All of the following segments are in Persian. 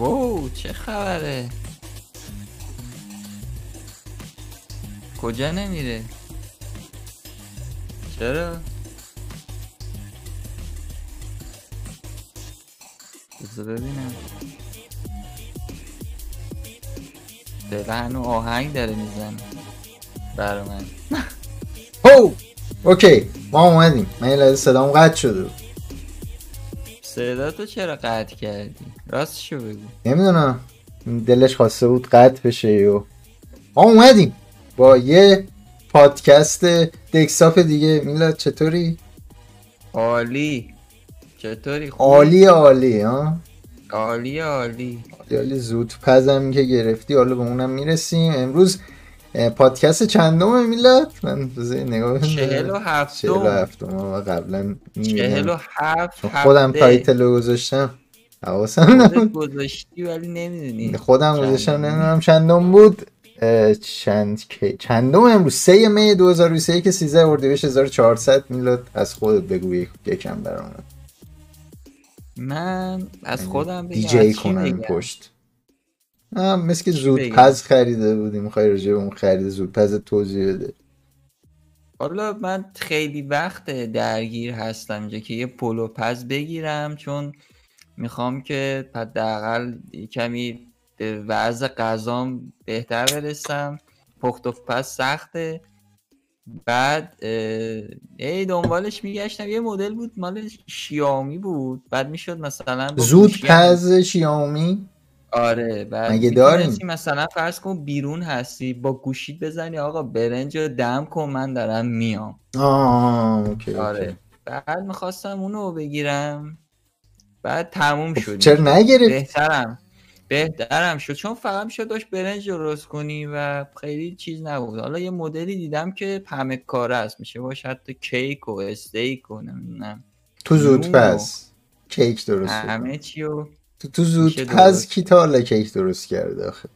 واو چه خبره؟ کجا نمیره؟ چرا؟ بذار ببینم. دقیقا هنو آهنگ داره میزن برا من. هو اوکی ما اومدیم. من یه لحظه صدام قطع شده. صدا تو چرا قطع کردی؟ راستشو بگو. نمی‌دونم. دلش خواسته بود قطع بشه و ما اومدیم. با یه پادکست دکساپ دیگه. میلاد چطوری؟ عالی. چطوری؟ خوبی؟ عالی عالی ها؟ عالی عالی. عالی زود پزم که گرفتی حالا به اونم می‌رسیم. امروز پادکست چندم میلاد من نگاه. چهل و چهل و هفتم. هفتم قبلا چهل و. هفت خودم. title رو گذاشتم. حواسم نبود. گذاشتی ولی نمی‌دونی. خودم گذاشتم نمی‌دونم. چندم بود؟ چند کی چندم امروز؟ سه می 2023 که 13 اردیبهشت 1400 میلاد. از خودت بگو یک- یکم برام. من از خودم بگم دیجی کنم؟ پشت. آه، مثل که چی زود بگم؟ پز خریده بودیم. می‌خوای راجع به اون خرید زود پز توضیح بده. حالا من خیلی وقت درگیر هستم اینجا که یه پلو پز بگیرم چون می‌خوام که حداقل کمی به وضع غذام بهتر برسم. پخت و پز سخته. بعد ای دنبالش میگشتم. یه مدل بود مال شیائومی بود. بعد می‌شد مثلا زود پز شیائومی آره بعد مگه داریم؟ مثلا فرض کن بیرون هستی با گوشیت بزنی آقا برنج رو دم کن من دارم میام. آه okay آره. okay. بعد می‌خواستم اونو بگیرم. بعد تموم شد چرا نگرفت؟ بهترم. بهترم شد. چون فقط می‌شد داشت برنج درست کنی و خیلی چیز نبود. حالا یه مدلی دیدم که همه کاره است. میشه باشه حتی کیک و استیک و نمی‌دونم. تو زود نون و پز کیک درست همه کنی. چی رو تو تو زود میشه پز درست. کی تا حالا کیک درست کرده آخه؟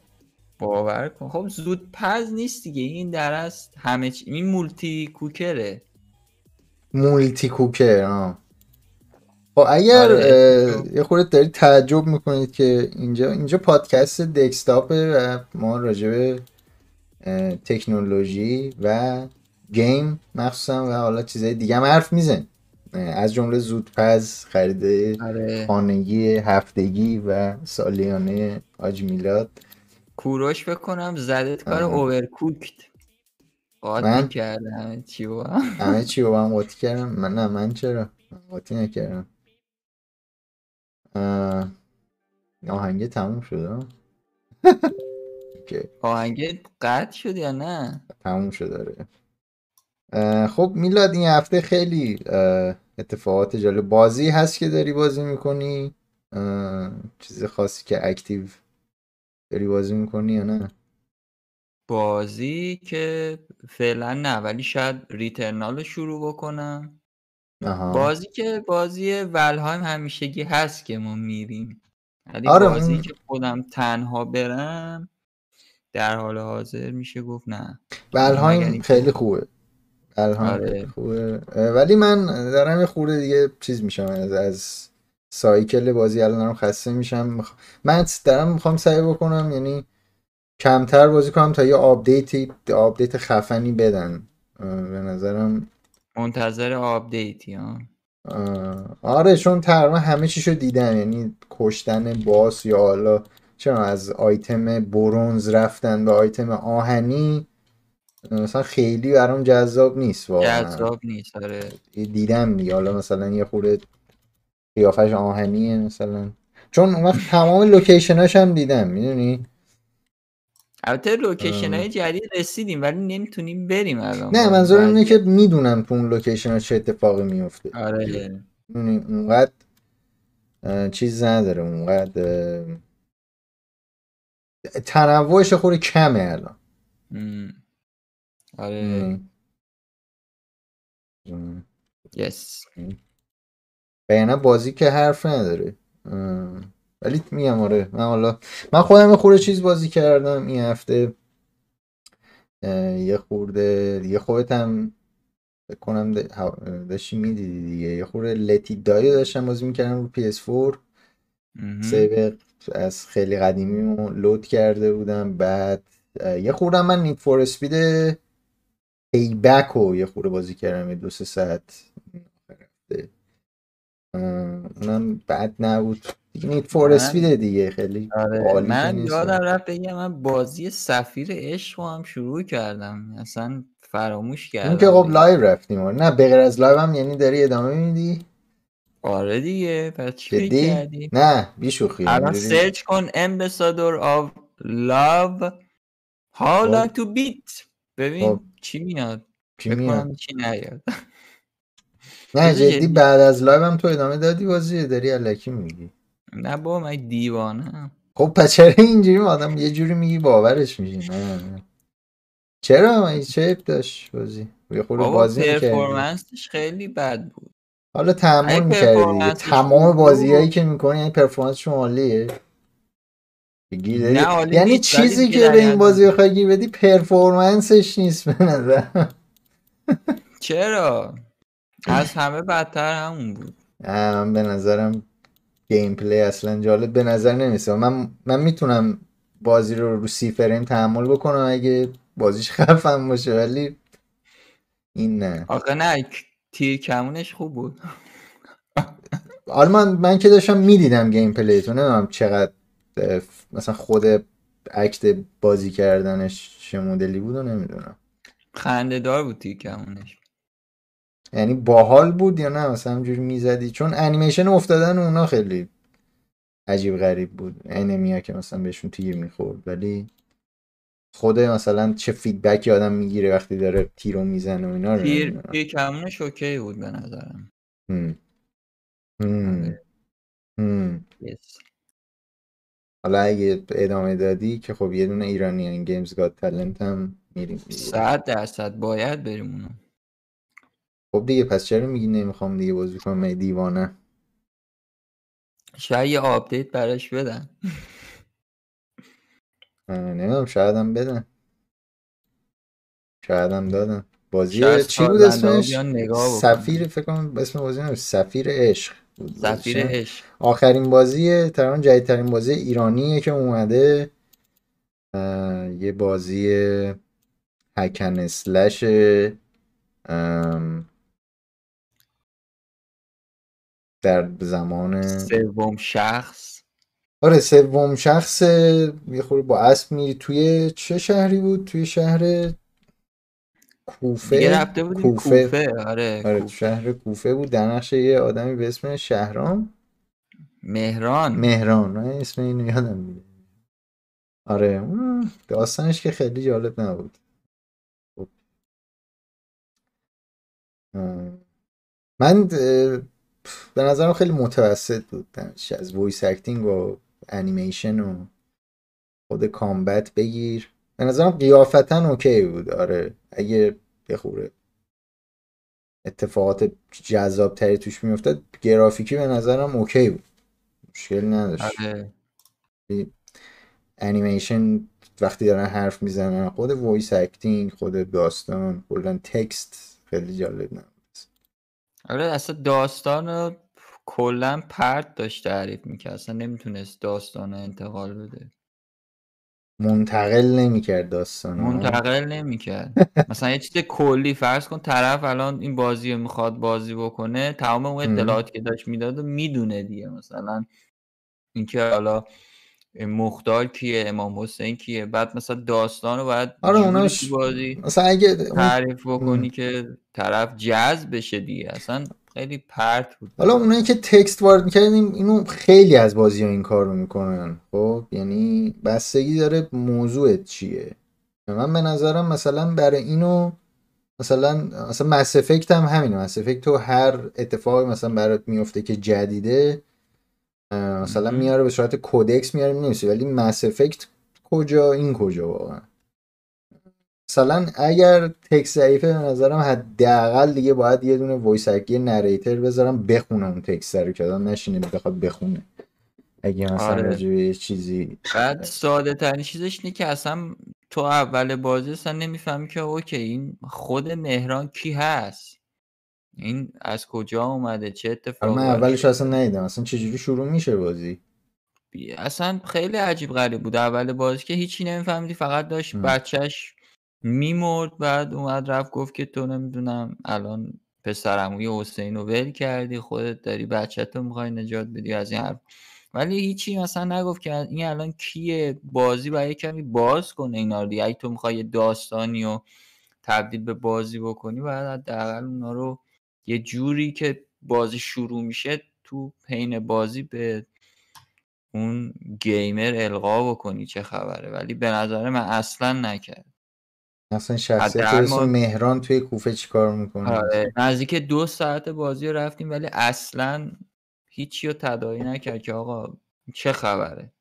باور کن. خب زود پز نیست دیگه. این درست همه چی این مولتی کوکره. مولتی کوکر آه. خب اگر آره،. یه خورده دارید تعجب می‌کنید که اینجا اینجا پادکست دکستاپه و ما راجع به تکنولوژی و گیم مخصوصا و حالا چیزای دیگه هم حرف میزن از جمله زودپز خرید آره خانگی هفتگی و سالیانه آج میلاد کوروش بکنم زدت کار. اوورکوکت من؟ کرده همه چی با هم. همه چی با هم قاطی کردم من نه من چرا قاطی نکردم اه، آهنگه تموم شد ها؟ اوکی. آهنگت قطع شد یا نه؟ تموم شد داره خب میلاد این هفته خیلی اتفاقات جالب. بازی هست که داری بازی می‌کنی؟ چیز خاصی که اکتیو داری بازی می‌کنی یا نه؟ بازی که فعلا نه ولی شاید ریترنال رو شروع بکنم. آها. بازی که بازی ولهایم همیشگی هست که ما میریم. ولی آره، بازی که خودم تنها برم در حال حاضر میشه گفت نه. اینکه- خیلی خوبه. بلهایم آره. خوبه. ولی من دارم یه خورده دیگه چیز میشم از, از cycle بازی الان دارم خسته میشم. من دارم می‌خوام سعی بکنم یعنی کمتر بازی کنم تا یه update ی update خفنی بدن به نظرم منتظر update ی ها. آره چون تقریبا همه چیشو دیدم یعنی کشتن boss یا حالا چرا از item bronze رفتن به آیتم آهنی مثلا خیلی برام جذاب نیست واقعا. جذاب نیست آره. دیدم دیگه. حالا مثلا یه خورده قیافش آهنیه مثلا. چون اون وقت تمام location اش هم دیدم می‌دونی؟ البته location های جدید رسیدیم ولی نمی‌تونیم بریم الان نه منظورم اینه. که می‌دونم تو اون location ها چه اتفاقی میفته آره اونقدر چیز نداره اونقدر تنوعش خورده کمه الان. آره. یس. بیانه بازی که حرف نداره. ولی میگم آره من حالا من خودم یه خورده چیز بازی کردم این هفته. یه خورده دیگه خودت هم کنم داشتی می‌دیدی دیگه. یه خورده لتی دایو داشتم بازی می‌کردم رو PS4 سیو از خیلی قدیمی لود کرده بودم. بعد یه خوردم من Need for Speed Payback رو یه خورده بازی کردم یه دو سه ساعت. اونم بد نبود. Need for Speed دیگه خیلی آره من یادم رفت بگم من بازی سفیر عشق هم شروع کردم. اصلا فراموش کردم اون که خب live رفتیم آره. نه بغیر از live هم یعنی داری ادامه میدی؟ آره دیگه پس چی کردی؟ نه بیشوخی. الان search کن Ambassador of Love long to beat. ببین خب. چی میاد؟ چی میاد؟ چی نیاد. نه جدی. بعد از live هم تو ادامه دادی بازی داری علکی میگی. نه با من دیوانه. خب پس چرا اینجوری آدم یه جوری میگی باورش میشی؟ نه. چرا؟ این چه داشت بازی؟ یه خود بازی performance ش خیلی بد بود. حالا تحمل می‌کردی تمام بازیایی که می‌کنی یعنی performance شما عالیه؟ یعنی چیزی که به این بازی بخوای گیر بدی performance ش نیست به نظر چرا؟ از همه بدتر همون بود. من به نظرم gameplay اصلا جالب به نظر نمی‌رسه من من می‌تونم بازی رو رو سی فریم تحمل بکنم اگه بازیش خفم باشه ولی این نه. آقا نه تیر کمونش خوب بود. آره من, من که داشتم می‌دیدم gameplay تو نمی‌دونم چقدر مثلا خود act بازی کردنش چه مدلی بود و نمی‌دونم. خنده دار بود تیر کمونش. یعنی باحال بود یا نه؟ مثلا همجوری می‌زدی؟ چون انیمیشن افتادن اونا خیلی عجیب غریب بود. enemy ا که مثلا بهشون تیر می‌خورد. ولی خود مثلا چه feedback ی آدم می‌گیره وقتی داره تیرو می‌زنه و اینا رو تیر, تیر کمونش okay بود به نظرم. هم. هم. هم. حالا اگه ادامه دادی که خب یه دونه Iranian Games Got Talent هم میریم صد درصد. باید بریم اونو. خب دیگه پس چرا میگی نمی‌خوام دیگه بازی کنم؟ دیوانه؟ شاید یه آپدیت براش بدن. نمی‌دونم شاید هم بدن. شاید هم دادن. بازی چی بود اسمش؟ سفیر فکر کنم اسم بازی نمیشه سفیر عشق سفیر عشق. آخرین بازی تقریبا جدیدترین بازی ایرانیه که اومده. یه بازی هکن اسلش در زمان سوم شخص. آره سوم شخص یه خورده با اسب میری توی چه شهری بود؟ توی شهر کوفه؟ رفته بودیم کوفه, کوفه. آره, آره کوفه. شهر کوفه بود. در نقش یه آدمی به اسم شهرام. مهران. مهران. اسم اینو یادم میاد آره داستانش که خیلی جالب نبود. خب. من به نظرم خیلی متوسط بود. از voice acting و انیمیشن و خود combat بگیر. به نظرم قیافه‌ها okay بود. آره اگه بخوره اتفاقات جذاب تری توش میافتاد گرافیکی به نظرم okay بود. مشکل نداشت. آره. انیمیشن وقتی دارن حرف می‌زنن خود voice acting خود داستان کلا text خیلی جالب نبود. آره اصلا داستان رو کلا پرت داشت تعریف می‌کرد. اصلا نمی‌تونست داستان انتقال بده. منتقل نمی‌کرد داستان منتقل نمی‌کرد. مثلا یه چیز کلی فرض کن طرف الان این بازی رو می‌خواد بازی بکنه تمام اون اطلاعاتی که داشت می‌داد و می‌دونه دیگه. مثلا اینکه حالا مختار کیه امام حسین کیه؟ بعد مثلا داستان رو باید آره اوناش بازی مثلا اگه تعریف بکنی که طرف جذب بشه دیگه اصلا خیلی پرت بود. حالا اونایی که تکست وارد می‌کردیم اینو خیلی از بازی ها این کار رو می‌کنن. خب یعنی بستگی داره موضوعت چیه. من به نظرم مثلا برای اینو مثلا مثلا مس افکت هم همینه. مس افکت تو هر اتفاقی مثلا برات میفته که جدیده مثلا میاره به صورت کودکس میاره می‌نویسه ولی مس افکت کجا این کجا واقعا. مثلا اگر تکس ضعیفه به نظرم حداقل دیگه باید یه دونه voice acting narrator بذارم بخونه اون text رو که آدم نشینه بخواد بخونه. اگه مثلا آره. چیزی بعد ساده ترین چیزش اینه که اصلا تو اول بازی اصلا نمی‌فهمی که okay این خود مهران کی هست؟ این از کجا اومده؟ چه اتفاقی؟ من اولش اصلا ندیدم. اصلا چجوری شروع میشه بازی؟ اصلا خیلی عجیب غریب بود. اول بازی که هیچی نمیفهمیدی. فقط داشت بچهش میمرد بعد اومد رفت گفت که تو نمی‌دونم الان پسرموی حسین رو ول کردی. خودت داری بچه تو می‌خوای نجات بدی از این حرف. ولی هیچی مثلا نگفت که این الان کیه؟ بازی برای کمی باز کنه اینا رو اگه تو می‌خوای داستانی و تبدیل به بازی بکنی باید حداقل اونا رو یه جوری که بازی شروع میشه تو حین بازی به اون گیمر القا بکنی چه خبره. ولی به نظر من اصلا نکرد. اصلا شخصیت ما... مهران توی کوفه چیکار می‌کنه؟ آره نزدیک دو ساعت بازی رفتیم ولی اصلا هیچی رو تدایی نکرد که آقا چه خبره؟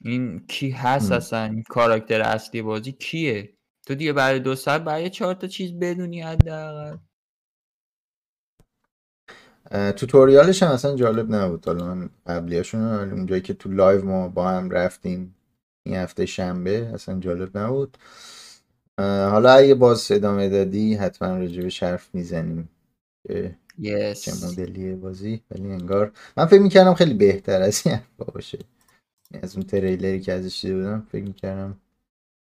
این کی هست اصلا؟ این کاراکتر اصلی بازی کیه؟ تو دیگه برای دو ساعت برای چهار تا چیز بدونی حداقل. توتوریالش هم اصلا جالب نبود. حالا من قبلیاشون اونجایی که تو لایو ما با هم رفتیم این هفته شنبه اصلا جالب نبود. حالا اگه باز ادامه دادی حتما راجبش حرف می‌زنیم yes. چه مدلیه بازی ولی انگار من فکر می‌کردم خیلی بهتر از این باشه. از اون تریلری که ازش دیده بودم فکر می‌کردم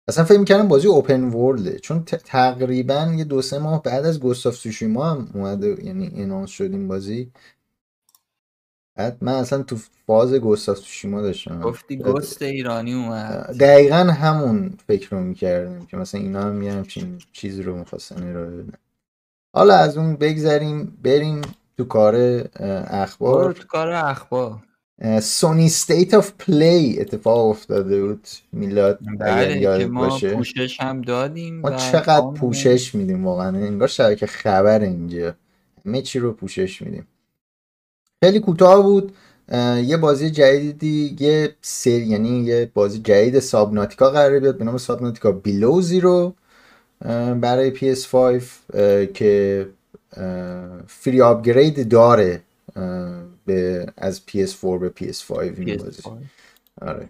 اصلا فکر می‌کردم بازی اوپن ورلده چون تقریبا یه دو سه ماه بعد از گستاف سوشیما هم اومده یعنی اینانس شد این بازی. بعد من اصلا تو فاز گستاف سوشیما داشتم. گفتی گست ایرانی اومد. دقیقا همون فکر رو می‌کردم که مثلا اینا هم یه همچین چیز رو می‌خواستن ارائه بدن. حالا از اون بگذریم بریم تو کار اخبار. تو کار اخبار. سونی State of Play اتفاق افتاده بود. میلاد بله که ما باشه. پوشش هم دادیم ما چقدر پوشش میدیم واقعا؟ انگار شبکه خبر اینجا. همه چی رو پوشش میدیم. خیلی کوتاه بود. یه بازی جدیدی یه سری یعنی یه بازی جدید Subnautica قرار بیاد به نام Subnautica Below Zero برای PS5 که free upgrade داره. به از PS4 به PS5 این بازی. آره.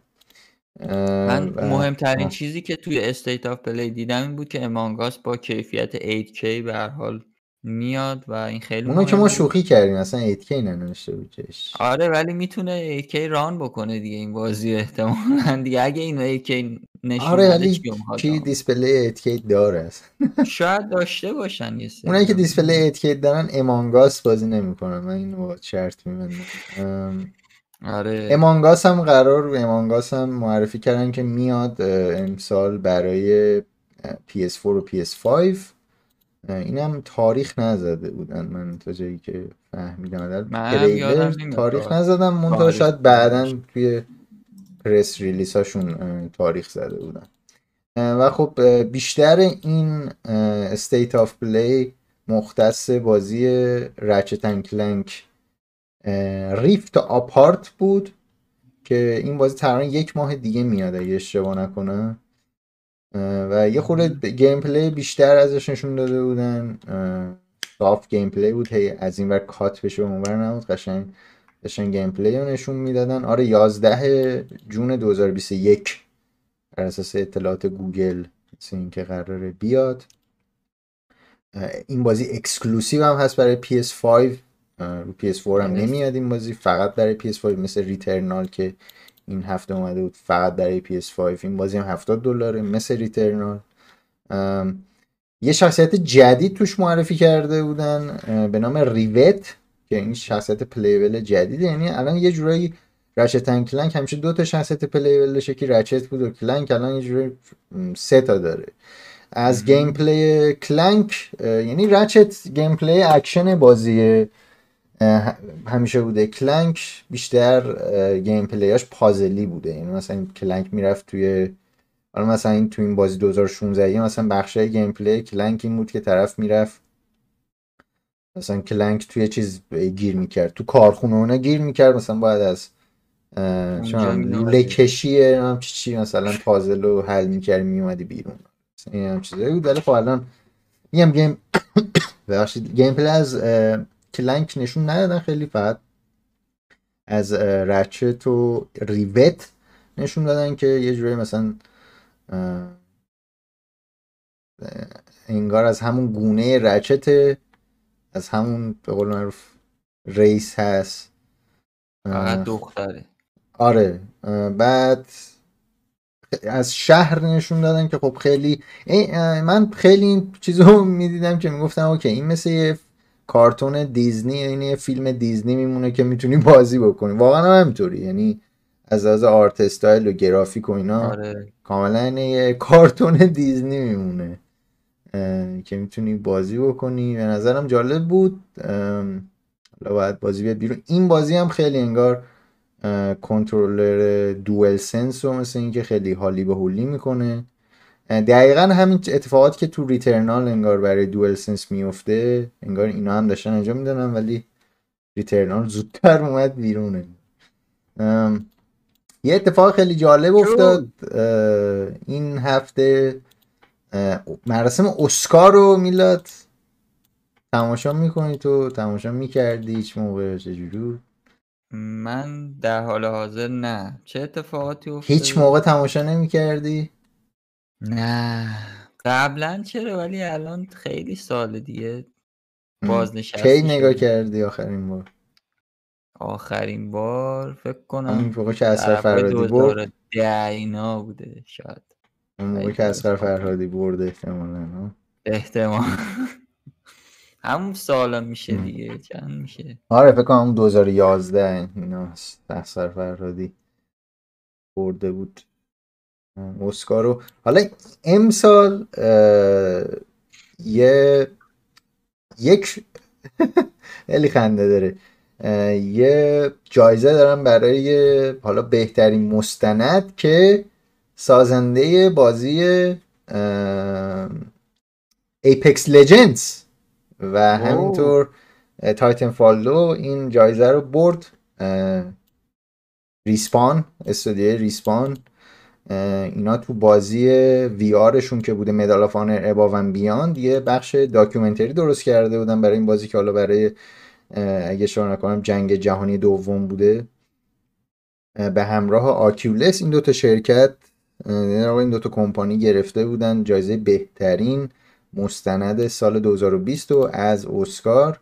من مهمترین چیزی که توی State of Play دیدم این بود که Among Us با کیفیت 8K به هر حال میاد و این خیلی اونو که ما شوخی کردیم اصلا 8K ننوشته بود آره ولی می‌تونه 8K run بکنه دیگه این بازی احتمالاً. دیگه اگه اینو 8K نشون آره ولی کی دیسپلی 8K داره؟ شاید داشته باشن یه اونایی که دیسپلی 8K دارن امانگاس بازی نمی‌کنن. من اینو شرط میبندم. آره. امانگاس هم قرار امانگاس هم معرفی کردن که میاد امسال برای PS4 و PS5 اینم تاریخ نزده بودن من تا جایی که فهمیدم. تاریخ نزدم منتها شاید بعدا توی press release هاشون تاریخ زده بودن. و خب بیشتر این State of Play مختص بازی Ratchet and Clank Rift Apart بود که این بازی تقریبا یک ماه دیگه میاد اگه اشتباه نکنم. و یه خورده gameplay بیشتر ازش نشون داده بودن. صاف gameplay بود. هی از این ور cut بشه اونور نبود. قشنگ داشتن gameplay رو نشون می‌دادن. آره 11 June 2021 بر اساس اطلاعات گوگل مثل اینکه قراره بیاد. این بازی exclusive هم هست برای PS5 رو PS4 هم نمیاد این بازی. فقط برای PS5 مثل Returnal که این هفته اومده بود فقط برای PS5 این بازی هم 70 دلاره مثل Returnal یه شخصیت جدید توش معرفی کرده بودن به نام Rivet که این شخصیت playable جدیده. یعنی الان یه جورایی Ratchet Clank همیشه دو تا شخصیت playable که Ratchet بود و Clank الان یه جورایی سه تا داره. از gameplay Clank یعنی Ratchet gameplay اکشن بازیه. همیشه بوده. Clank بیشتر gameplay اش پازلی بوده. یعنی مثلا Clank می‌رفت توی حالا مثلا این تو این بازی 2016 مثلا بخشای gameplay Clank این بود که طرف می‌رفت. مثلا Clank توی چیز گیر می‌کرد. تو کارخونه اونه گیر می‌کرد. مثلا باید از لوله کشی هم چی چی مثلا پازل رو حل می‌کرد میومدی بیرون. این هم چیزایی بود. ولی خب الان میگم game gameplay از Clank نشون ندادن خیلی فقط از Ratchet و Rivet نشون دادن که یه جوری مثلا انگار از همون گونه Ratchet از همون به قول معروف race هست. فقط دختره. آره. بعد از شهر نشون دادن که خب خیلی من خیلی این چیزو می‌دیدم که می‌گفتم okay این مثل یه کارتون دیزنی یعنی یه فیلم دیزنی میمونه که می‌تونی بازی بکنی. واقعا هم همینطوری. یعنی از از art style و گرافیک و اینا آره. کاملا یه کارتون دیزنی میمونه. که می‌تونی بازی بکنی. به نظرم جالب بود. حالا باید بازی بیاد بیرون. این بازی هم خیلی انگار کنترلر دوئل سنس و مثل اینکه خیلی حالی به حولی می‌کنه. دقیقا همین اتفاقاتی که تو ریترنال انگار برای دوئل سنس میفته انگار اینا هم داشتن انجام می‌دونم ولی ریترنال زودتر اومد بیرونه یه اتفاق خیلی جالب افتاد این هفته مراسم اسکار رو میلاد تماشا می‌کنی تو؟ تماشا می‌کردی؟ هیچ موقع چجور من در حال حاضر نه. چه اتفاقاتی افتاد هیچ موقع تماشا نمی‌کردی؟ نه. قبلا چرا؟ ولی الان خیلی سال دیگه بازنشسته کی نگاه کردی آخرین بار؟ آخرین بار فکر کنم همین موقع که اصغر فرهادی برد. اینا بوده شاید. اون موقع که اصغر فرهادی برده احتمالا احتمال. همون سالا میشه دیگه چند میشه؟ آره فکر کنم 2011 اینا اصغر فرهادی برده بود. اسکارو حالا امسال یه یک خیلی خنده داره. یه جایزه دارم برای حالا بهترین مستند که سازنده بازی Apex Legends و همینطور Titanfall و این جایزه رو برد. Respawn استودیو Respawn اینا تو بازی VR شون که بوده Medal of Honor: Above and Beyond یه بخش documentary درست کرده بودن برای این بازی که حالا برای اگه شما نکنم جنگ جهانی دوم بوده. به همراه آکیولس این دوتا شرکت این دوتا کمپانی گرفته بودن. جایزه بهترین مستند سال 2020 و از اسکار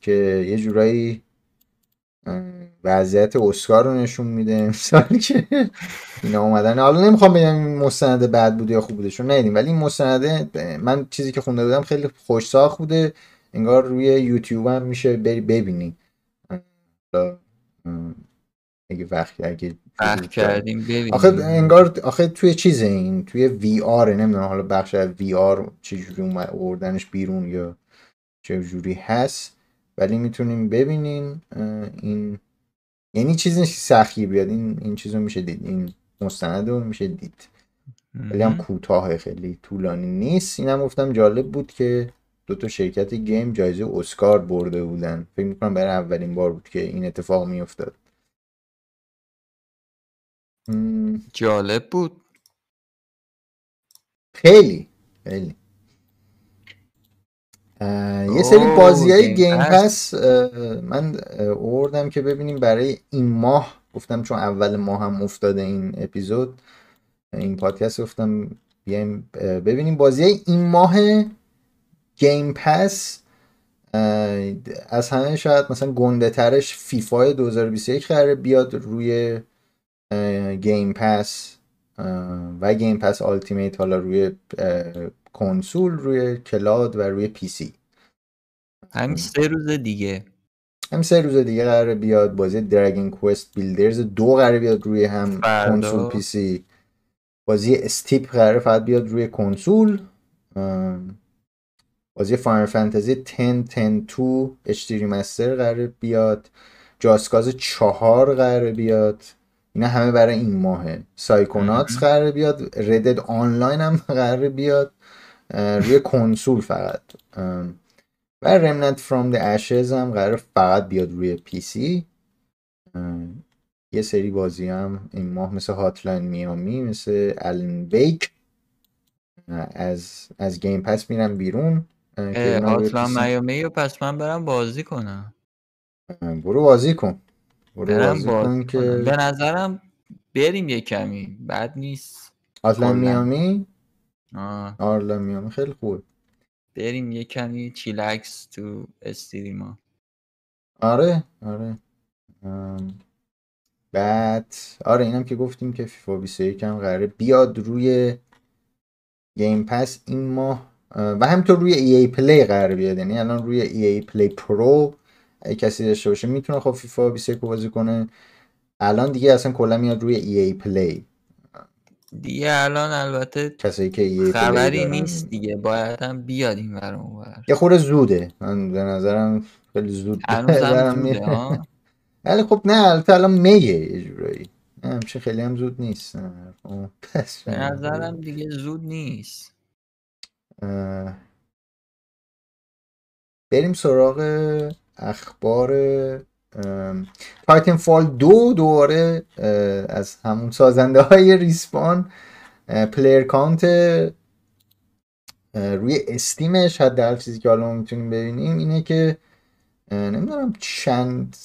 که یه جورایی وضعیت اسکار رو نشون میده امسال که اینا اومدن. حالا نمی‌خوام بگم مستند بد بوده یا خوب بوده چون ندیدیم. ولی این مستنده من چیزی که خونده بودم خیلی خوش ساخت بوده. انگار روی یوتیوب هم میشه بری ببینی. اگه وقت اگه کردیم ببینیم. آخه انگار آخه توی چیزه این؟ توی وی آر نمی‌دونم حالا بخش از وی آر چجوری اوردنش بیرون یا چه جوری هست. ولی می‌تونیم ببینین این یعنی چیزی سختی بیاد این این چیزو میشه دید این مستند رو میشه دید. ولی هم کوتاه خیلی طولانی نیست. اینم گفتم جالب بود که دو تا شرکت گیم جایزه اسکار برده بودن. فکر می‌کنم برای اولین بار بود که این اتفاق میافتاد. جالب بود. خیلی خیلی. یه سری بازی های گیم پس من اوردم که ببینیم برای این ماه گفتم چون اول ماه هم افتاده این اپیزود این پادکست گفتم بیایم ببینیم بازی های این ماه گیم پس از همه شاید مثلا گنده ترش فیفا 2021 قراره بیاد روی Game Pass و Game Pass Ultimate حالا روی کنسول روی cloud و روی PC. همین سه روز دیگه. همین سه روز دیگه قراره بیاد بازی Dragon Quest Builders دو قراره بیاد روی هم کنسول PC. بازی Steep قراره فقط بیاد روی کنسول. بازی Final Fantasy 10 10 2 HD Remaster قراره بیاد. Just Cause چهار قراره بیاد. اینا همه برای این ماهه. Psychonauts قراره بیاد. Red Dead Online هم قراره بیاد. روی کنسول فقط. و Remnant: From the Ashes هم قرار فقط بیاد روی PC. یه سری بازی هم این ماه مثل Hotline Miami مثل Alan Wake از از Game Pass میرن بیرون هاتلاین میامی و پس من برم بازی کنم. برو بازی کن. برو بازی, کن که به نظرم بریم یه کمی. بد نیست. هاتلاین میامی آره میامی خیلی خوب. بریم یه کمی چیلکس تو استریما. آره آره. بعد آره اینم که گفتیم که فیفا 21 هم قراره بیاد روی Game Pass این ماه و همینطور روی EA Play قرار بیاد. یعنی الان روی EA Play Pro اگه کسی داشته باشه می‌تونه خب فیفا 21 بازی کنه. الان دیگه اصلا کلا میاد روی EA Play. دیگه الان البته کسایی که خبری نیست دیگه باید هم بیاد این ور اونور یه خورده زوده. من به نظرم خیلی زود ولی خب نه البته الان میگه یه جورایی. همچه خیلی هم زود نیست. پس به نظرم. دیگه زود نیست. بریم سراغ اخبار Titanfall دو دوباره از همون سازنده های Respawn player count روی Steam ش حداقل چیزی که حالا می‌تونیم ببینیم اینه که نمی‌دونم چند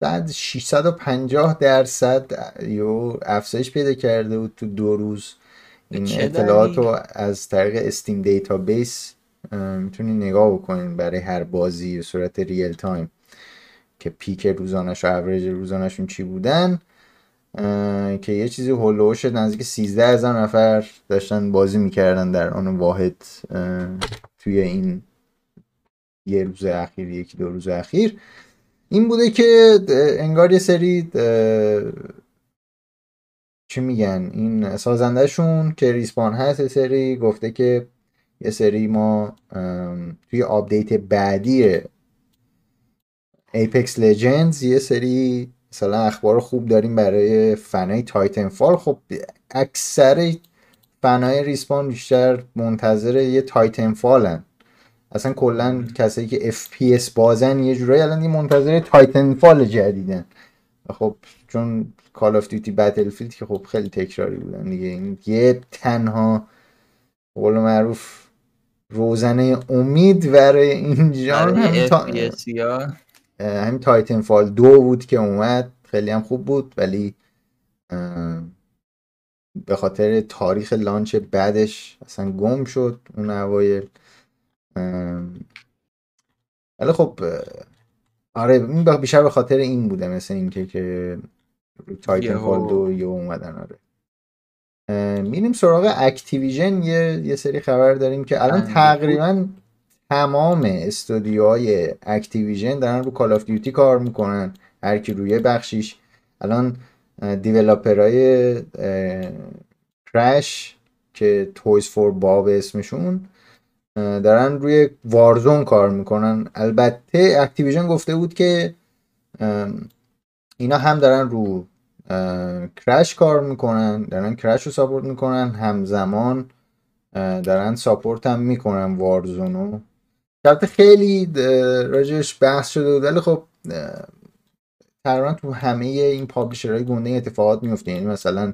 بعد 650 درصد یو افزایش پیدا کرده بود تو دو روز. این اطلاعات رو از طریق Steam Database می‌تونی نگاه بکنین برای هر بازی به صورت real time که peak روزانش و اوریج روزانشون چی بودن که یه چیزی هلوش نزدیک 13 هزار نفر داشتن بازی می‌کردن در آن واحد توی این یه روز اخیر یکی دو روز اخیر. این بوده که انگار یه سری چی میگن این سازندهشون که Respawn هست سری گفته که یه سری ما توی update بعدی Apex Legends یه سری مثلا اخبار خوب داریم برای fan ای Titanfall خب اکثر fan ای Respawn بیشتر منتظر یه Titanfall ن اصلا کلا کسایی که FPS بازن یه جورایی الان یه منتظر Titanfall جدیدن. خب چون Call of Duty Battlefield که خب خیلی تکراری بودن دیگه. این یه تنها قول معروف روزنه امید برای این ژانر تا... همین Titanfall دو بود که اومد. خیلی هم خوب بود ولی به خاطر تاریخ launch بعدش اصلا گم شد اون اوایل. ولی خب آره این بیشتر به خاطر این بوده مثل اینکه که Titanfall دو یه اومدن آره. میریم سراغ Activision. یه،, یه سری خبر داریم که الان تقریبا تمام استودیوهای Activision دارن رو Call of Duty کار می‌کنن. هر کی روی بخشیش. الان developer های Crash که Toys for Bob اسمشون دارن روی Warzone کار می‌کنن. البته Activision گفته بود که اینا هم دارن رو Crash کار می‌کنن دارن Crash رو support می‌کنن. همزمان دارن support هم می‌کنن Warzone و البته خیلی راجبش بحث شده بود. ولی خب تقریبا تو همه این publisher های گنده اتفاقات میفته یعنی مثلا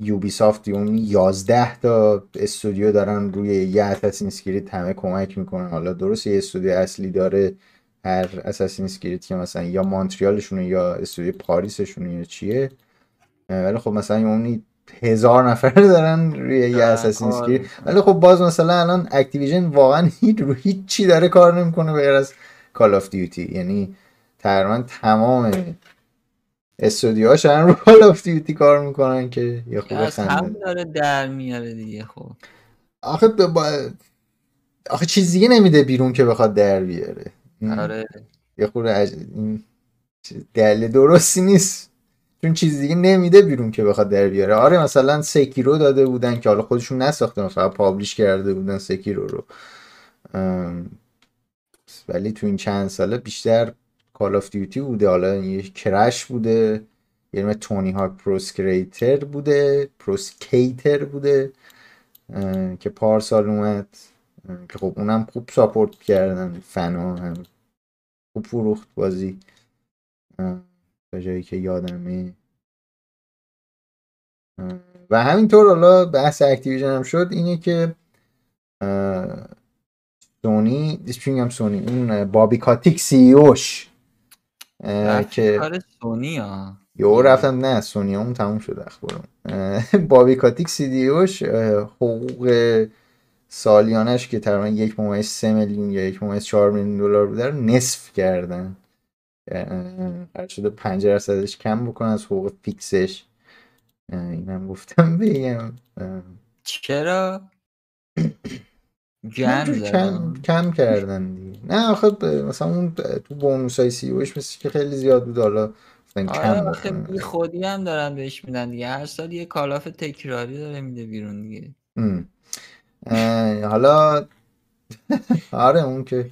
Ubisoft اون 11 تا استودیو دارن روی یه Assassin's Creed همه کمک می‌کنن. حالا درست یه استودیو اصلی داره هر Assassin's Creed که مثلا یا مونتریالشونه یا استودیو پاریسشونه یا چیه. ولی خب مثلا اونی هزار نفر دارن روی یه Assassin's Creed ولی خب باز مثلا الان Activision واقعا هیچ رو هیچ چی داره کار نمی‌کنه غیر از Call of Duty یعنی تقریبا تمام استودیوهاش رو Call of Duty کار می‌کنن که یه خوب خنده. داره در میاره دیگه خب. آخه با... آخه چیز دیگه نمیده بیرون که بخواد در بیاره. آره. یه خورده عج... دلیل درستی نیست. چون چیز دیگه نمیده بیرون که بخواد در بیاره. آره مثلا Sekiro داده بودن که حالا خودشون نساختن فقط publish کرده بودن Sekiro رو. ولی تو این چند ساله بیشتر Call of Duty بوده. حالا یه Crash بوده یه Tony Hawk Pro Skater بوده Pro Skater بوده که پارسال اومد. که خب اونم خوب support کردن فنا هم. خوب فروخت بازی. به جایی که یادمه. و همینطور حالا بحث Activision هم شد اینه که سونی هم سونی اون بابی کاتیک سی اوش که سونی ها. یو رفتم نه سونی همون تموم شد اخبارم. بابی کاتیک سی دیوش حقوق سالیانش که تقریبا یک ممیز سه میلیون یا یک ممیز چهار میلیون دلار بوده رو نصف کردن. قرار شده 5 درصدش کم بکنه از حقوق فیکسش. اینم گفتم بگم. چرا؟ کم, کم کردن دیگه. نه آخه مثلا اون تو بونوس های سی اوش مثل که خیلی زیاد بود حالا کم آره بکنن بی خودی هم دارن بهش میدن دیگه. هر سال یه کالاف تکراری داره میده بیرون دیگه. حالا آره اون که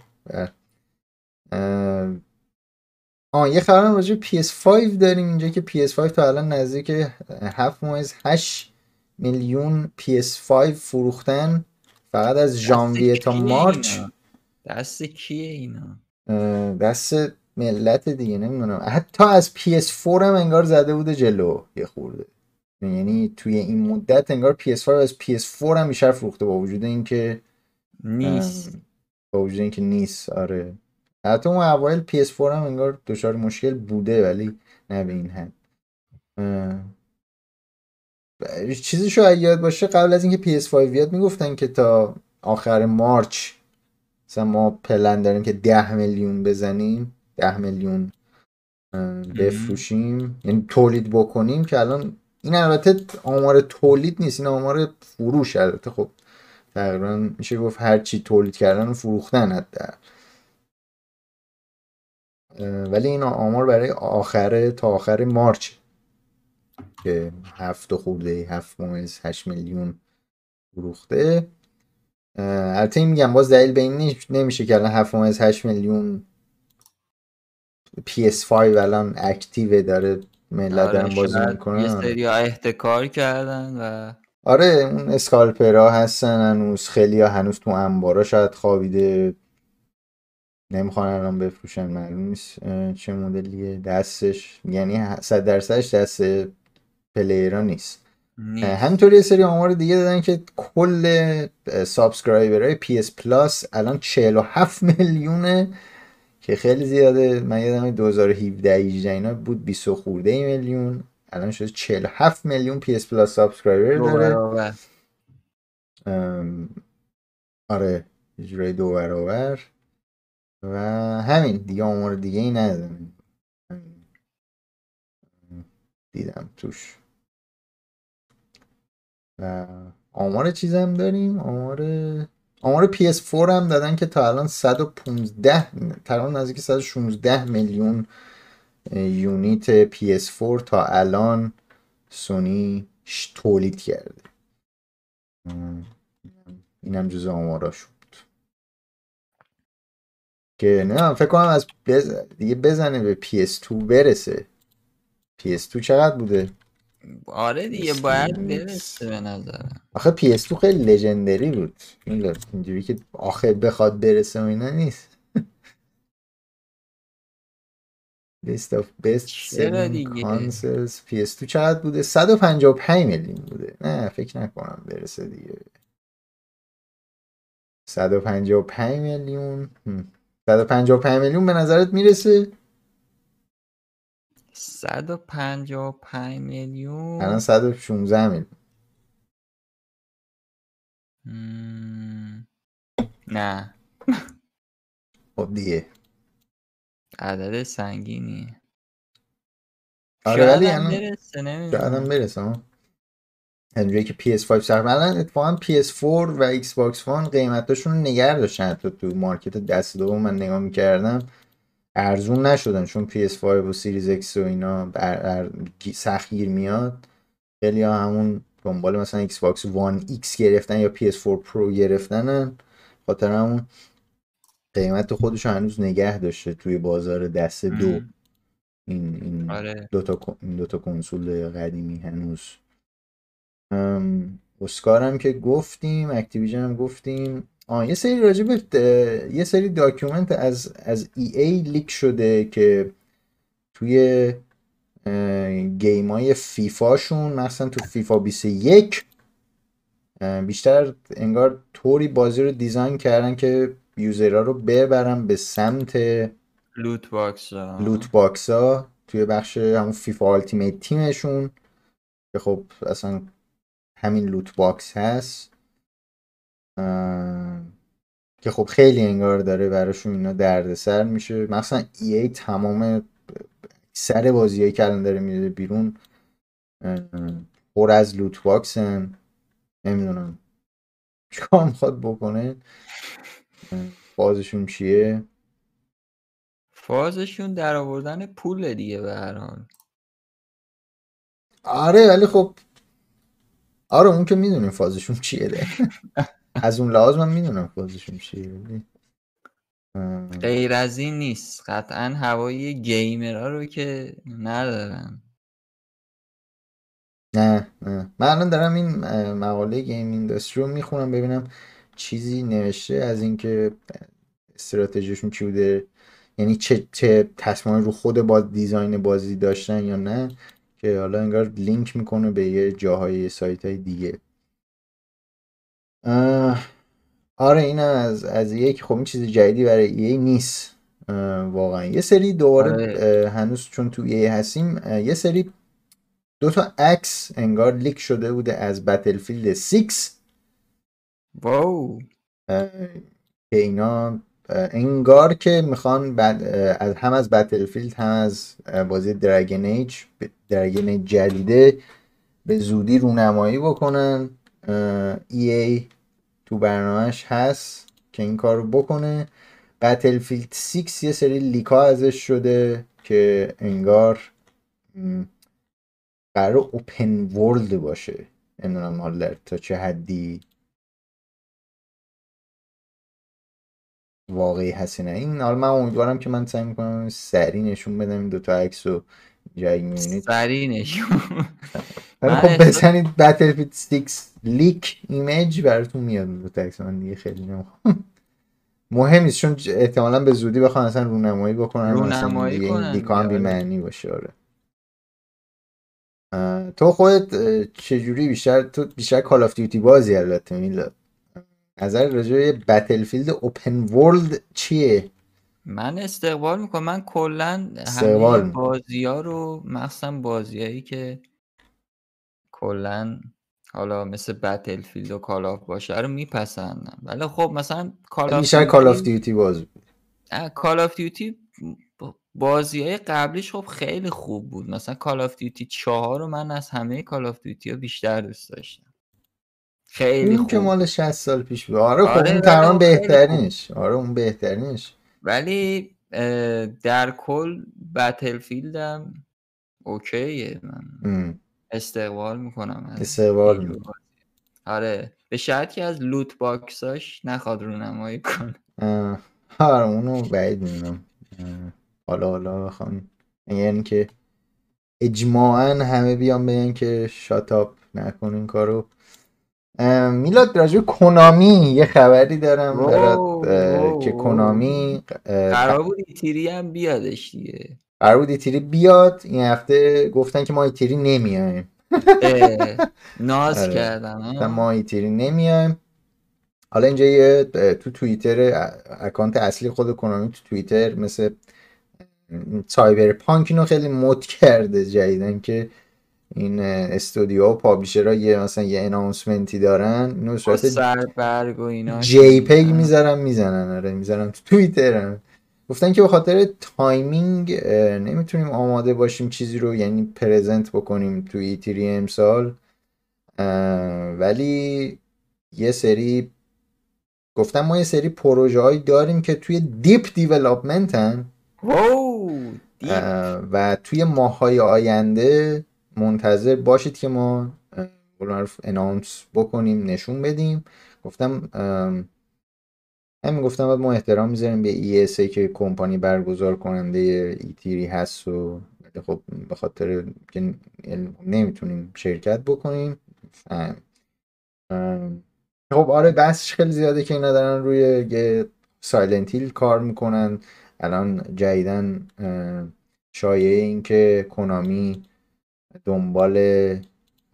آه یه خبر راجع به PS5 داریم. اینجا که PS5 تا الان نزدیک 7 ممیز 8 میلیون PS5 فروختن. فقط از ژانویه تا مارچ؟ دست کیه اینا؟ دست ملت دیگه نمی‌دونم. حتی از PS4 هم انگار زده بوده جلو یه خورده. یعنی توی این مدت انگار PS5 از PS4 هم بیشتر فروخته با وجود اینکه نیست. با وجود اینکه نیست آره. حتی اون اوایل PS4 هم انگار دچار مشکل بوده ولی نه به این حد. اه، ب- چیزشو اگه یاد باشه قبل از اینکه PS5 بیاد می‌گفتن که تا آخر مارچ مثلا ما پلن داریم که 10 میلیون بزنیم 10 میلیون بفروشیم. یعنی تولید بکنیم که الان این البته آمار تولید نیست این آمار فروش البته. خب تقریبا میشه گفت هر چی تولید کردن و فروختن حداقل. اه، ولی این آمار برای آخر تا آخر مارچ. که هفت خورده هفت ممیز هشت میلیون فروخته. البته این میگم باز دلیل به این نمیشه که الان هفت ممیز هشت میلیون PS5 الان اکتیو داره ملت دارن آره بازی شاید می‌کنن. یه. سری احتکار کردن و آره اون اسکالپرها هستن هنوز خیلی ها هنوز تو انبارا شاید خوابیده. نمی‌خوان الان بفروشن معلوم نیست چه مدلیه دستش یعنی صد درصدش دست player ها نیست. همینطوری یه سری آمار دیگه دادن که کل subscriber های PS Plus الان 47 میلیونه که خیلی زیاده. من یادم 2017 18 اینا بود 20 و خورده ای میلیون. الان شده 47 میلیون PS Plus subscriber داره. آره یه جورایی دو برابر. و همین دیگه آمار دیگه ای ندارم. دیدم توش. و آمار چیزم داریم؟ آمار آمار PS4 هم دادن که تا الان 115 تقریبا نزدیک 116 میلیون یونیت PS4 تا الان سونی تولید کرده. اینم جز آماراشون. که نه فکر کنم از بز... دیگه بزنه به PS2 برسه. PS2 چقدر بوده؟ آره دیگه باید برسه به نظرم. آخه PS2 خیلی لژندری بود. این اینجوری که آخه بخواد برسه و اینا نیست. List of best selling consoles. PS2 چقدر بوده؟ 155 میلیون بوده. نه فکر نکنم برسه دیگه. 155 میلیون. 155 میلیون به نظرت می‌رسه؟ 155 الان میلیون 116 میلیون. مم، نه. خب دیگه. عدد سنگینیه. آره ولی هم الان برسه نمی‌دونم. برسه اینجوری که PS5 سر الان اتفاقا PS4 و Xbox One قیمتاشون رو نگه داشتن. حتی تو مارکت دست دوم من نگاه می‌کردم ارزون نشدن چون PS5 و سیریز X و اینا بر بر- گی- سختگیر میاد. خیلی ها همون دنبال مثلا Xbox One X گرفتن یا PS4 Pro گرفتنن. خاطر همون قیمت خودش هنوز نگه داشته توی بازار دست دو. این این آره. دوتا دوتا کنسول قدیمی هنوز. اسکار هم که گفتیم Activision هم گفتیم. آه یه سری اه، یه سری document از از EA leak شده که توی game های فیفاشون مثلا تو فیفا 21 اه، بیشتر انگار طوری بازی رو design کردن که user ها رو ببرن به سمت loot box ها. Loot box ها توی بخش همون FIFA Ultimate Team شون که خب اصلا همین loot box هست. اه، که خب خیلی انگار داره براشون اینا دردسر میشه. مثلا EA تمام سر بازیایی که الان داره میده بیرون پر از لوت باکسن. نمی‌دونم چیکار می‌خواد بکنه. فازشون چیه؟ فازشون در آوردن پول دیگه به هر حال. آره ولی خب آره اون که می‌دونیم فازشون چیه ده. از اون لحاظ من می‌دونم فازشون چیه غیر از این نیست. قطعا هوای گیمرها رو که ندارن. نه نه. من الان دارم این مقاله گیم اینداستری رو می‌خونم ببینم چیزی نوشته از اینکه استراتژیشون چی بوده یعنی چه, چه تصمیم رو خود با دیزاین بازی داشتن یا نه. که حالا انگار لینک می‌کنه به یه جاهای سایت های دیگه آره این از از یک خب این چیز جدیدی برای ای نیست. واقعا. یه سری دوباره آره. هنوز چون تو ای هستیم یه سری دو تا عکس انگار leak شده بوده از Battlefield 6 wow. که اینا انگار که می‌خوان بعد از هم از Battlefield هم از بازی Dragon Age Dragon Age جدیده به زودی رونمایی بکنن. EA تو برنامهش هست که این کار رو بکنه. Battlefield 6 یه سری leak ا ازش شده که انگار قراره open world باشه. نمی‌دونم حالا تا چه حدی. واقعی هست نه. این حالا من امیدوارم که من سعی می‌کنم سری نشون بدم این دوتا عکس رو جایی می‌بینید. سری نشون. خب بزنید Battle 6 leak image براتون میاد دو عکس. من دیگه خیلی نمی‌خوام. مهم نیست چون احتمالا به زودی بخوان اصلا رونمایی بکنن رونمایی کنن این leak هم بی معنی باشه آره. تو خودت چجوری بیشتر تو بیشتر Call of Duty بازی البته میلاد نظر راجع Battlefield open world چیه؟ من استقبال می‌کنم. من کلا همه بازی ها رو مخصوصا بازیایی که کلا حالا مثل Battlefield و Call of باشه رو میپسندم. ولی خب مثلا Call of بیشتر Call of Duty باز Call of Duty بازی های قبلیش خب خیلی خوب بود. مثلا Call of Duty چهار رو من از همه Call of Duty ها بیشتر دوست داشتم. خیلی خوب که مال 60 سال پیش بود. آره, خب آره اون تقریبا بهترینش. آره اون بهترینش. ولی در کل Battlefield هم okay ه. من استقبال می‌کنم استقبال آره به شرط که از loot box اش نخواد رونمایی کنه. آره اونو بعید می‌دونم. حالا حالا بخوام یعنی که اجماعا همه بیان بگن که شاتاپ نکن این کارو. میلاد راجع کنامی یه خبری دارم برات که کنامی قرار بود ایتیری هم بیادش دیگه. قرار بود ایتیری بیاد. این هفته گفتن که ما ایتیری نمیایم. ناز آره. کردن ما E3 نمیایم. حالا اینجا یه تو توییتر اکانت اصلی خود Konami تو توییتر مثل Cyberpunk اینو خیلی مد کرده جدیدن که این استودیو و publisher ها یه مثلا یه announcement ی دارن اینو صورت برگ و اینا J PEG می‌ذارن می‌زنن آره می‌ذارن تو توییتر گفتن که به خاطر timing نمی‌تونیم آماده باشیم چیزی رو یعنی present بکنیم تو ایتری امسال. ولی یه سری گفتن ما یه سری پروژه هایی داریم که توی دیپ دیولopment هن و توی ماه های آینده منتظر باشید که ما اناونس بکنیم نشون بدیم. گفتم همین گفتم باید ما احترام می‌ذاریم به ESA که کمپانی برگزار کننده ایتیری هست و خب به خاطر که نمی‌تونیم شرکت بکنیم. خب آره بحثش خیلی زیاده که اینا دارن روی یه سایلنت هیل کار می‌کنن. الان جدیدن شایعه این که کنامی دنبال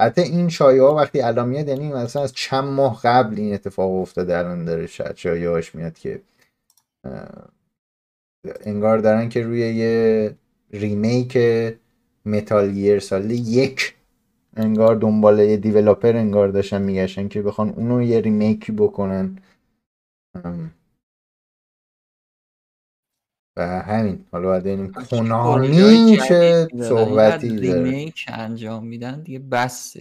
حتی این شایعه ها وقتی الان میاد یعنی مثلا از چند ماه قبل این اتفاق افتاده الان داره شایعه میاد که انگار دارن که روی یه remake Metal Gear Solid یک انگار دنبال یه developer انگار داشتن میگشتن که بخوان اونو یه remake ی بکنن. و همین. حالا باید ببینیم Konami چه. صحبتی داره. Remake انجام میدن دیگه بس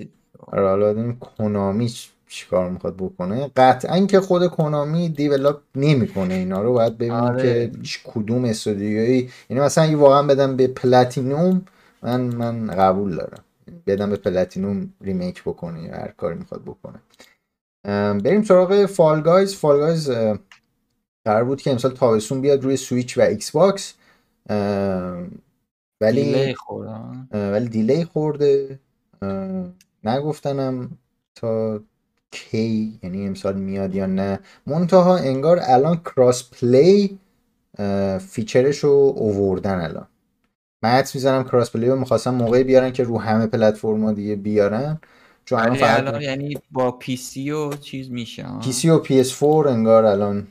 آره حالا ببینیم Konami چیکار می‌خواد بکنه. قطعا که خود Konami develop نمی‌کنه اینا رو. باید ببینیم آره. که کدوم استودیویی. یعنی مثلا اگه واقعا بدن به Platinum من من قبول دارم. بدن به Platinum remake بکنه یا هر کاری می‌خواد بکنه. بریم سراغ Fall Guys. Fall Guys اه، قرار بود که امسال تابستون بیاد روی سویچ و Xbox ولی delay خوردن اه، ولی delay خورده. نگفتنم تا کی یعنی امسال میاد یا نه. منتها انگار الان cross play feature ش رو اووردن الان. من حدس می‌زنم cross play رو می‌خواستم موقعی بیارن که رو همه پلتفرما دیگه بیارن. چون الان ولی فقط الان یعنی با PC و چیز میشه؟ PC و PS 4 انگار الان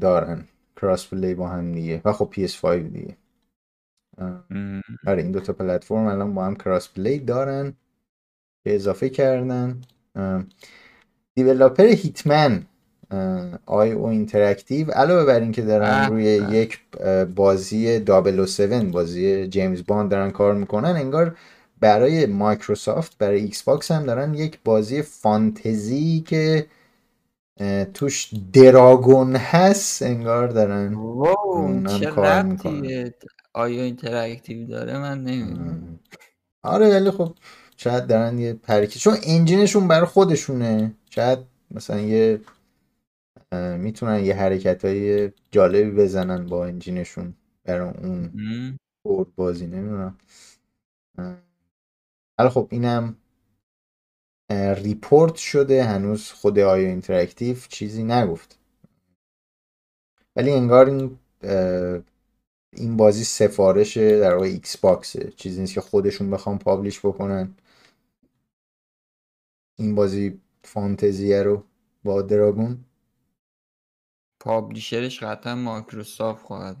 دارن cross play با هم دیگه و خب PS 5 دیگه. آره این دوتا پلتفرم الان با هم cross play دارن که اضافه کردن developer هیتمن آی او اینتراکتیو علاوه بر اینکه دارن روی. یک بازی 007 بازی جیمز باند دارن کار می‌کنن انگار برای مایکروسافت برای ایکس باکس هم دارن یک بازی فانتزی که توش dragon هست انگار دارن wow چه آی او اینتراکتیو داره؟ من نمی‌دونم. آره ولی خب شاید دارن یه perk ی چون engine شون برای خودشونه. شاید مثلا یه می‌تونن یه حرکت های جالبی بزنن با engine شون برای اون م. بورد بازی نمی‌دونم. ولی خب اینم report شده هنوز خود آی او اینتراکتیو چیزی نگفت. ولی انگار این این بازی سفارش در واقع ایکس باکسه چیزی نیست که خودشون بخوان publish بکنن. این بازی فانتزیه رو با dragon. publisher ش قطعا مایکروسافت خواهد.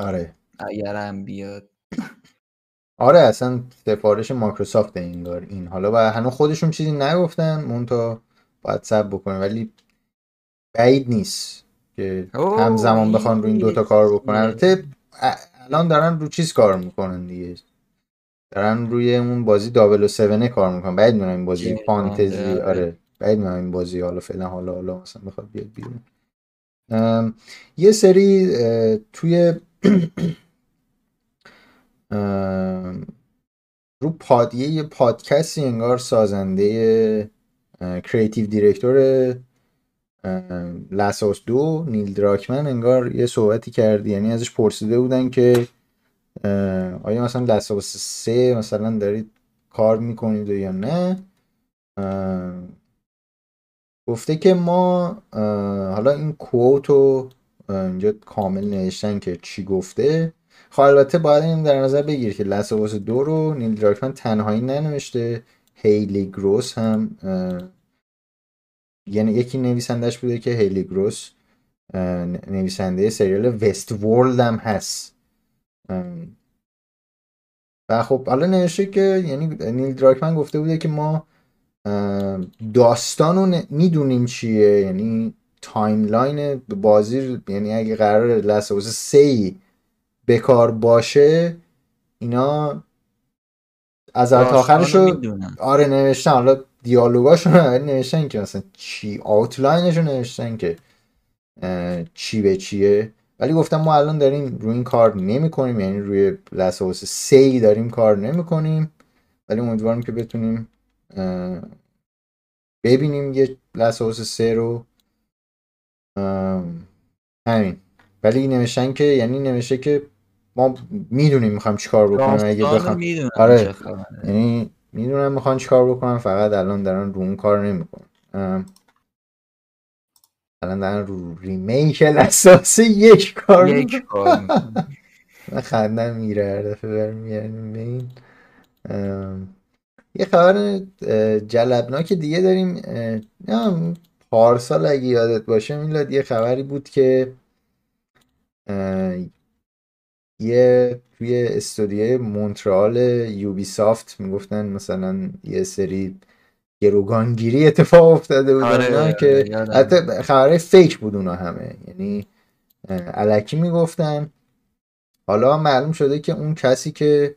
آره. اگر هم بیاد. آره اصلا سفارش مایکروسافت انگار این. حالا و هنوز خودشون چیزی نگفتن منتها باید صبر بکنه ولی بعید نیست که همزمان بخوان رو این دوتا کار بکنن. البته الان دارن رو چیز کار می‌کنن دیگه. دارن روی اون بازی دابل و سونه کار می‌کنن. بعید می‌دونم این بازی فانتزی آره. آره. بعید می‌دونم این بازی حالا فعلا حالا حالا مثلا بخواد بیاد بیرون. یه سری توی رو پاد یه پادکستی انگار سازنده کریتیو دیرکتور لاساس دو نیل دراکمن انگار یه صحبتی کرد. یعنی ازش پرسیده بودن که آیا مثلا لاساس سه مثلا دارید کار می‌کنید یا نه؟ گفته که ما حالا این کوت رو اینجا کامل نوشتن که چی گفته. خب البته باید این در نظر بگیر که لاساس دو رو نیل دراکمن تنهایی ننوشته. هلی گراس هم یعنی یکی نویسندش بوده که هلی گراس نویسنده سریال وست ورلد هم هست. و خب حالا نوشته که یعنی نیل دراکمن گفته بوده که ما داستان رو می‌دونیم چیه. یعنی timeline بازی یعنی اگه قرار لست آف آس سه به کار باشه اینا از آخرش رو آره نوشتن. حالا دیالوگاشون نوشتن که مثلا چی؟ آوتلاینش رو نوشتن که چی به چیه؟ ولی گفتم ما الان داریم روی این کار نمی کنیم یعنی روی لساوس سی داریم کار نمی کنیم ولی امیدوارم که بتونیم ببینیم یه لساوس سه رو. همین. ولی نوشتن که یعنی نوشته که ما می‌دونیم می‌خوایم چیکار بکنیم اگه بخوام. آره. یعنی می‌دونم می‌خوان چیکار بکنن فقط الان دارن رو اون کار نمی‌کنن. الان دارن رو ریمیک اساس یک کار یک کار. من خندم میره هر دفعه برمیگردیم به این یه خبر جلبناک دیگه داریم. پارسال اگه یادت باشه میلاد یه خبری بود که یه توی استودیوی مونترال یوبی سافت می‌گفتن مثلا یه سری گروگانگیری اتفاق افتاده بود آره، آره، که یادم. حتی خبرهای فیک بود اونا همه یعنی علکی می‌گفتن حالا معلوم شده که اون کسی که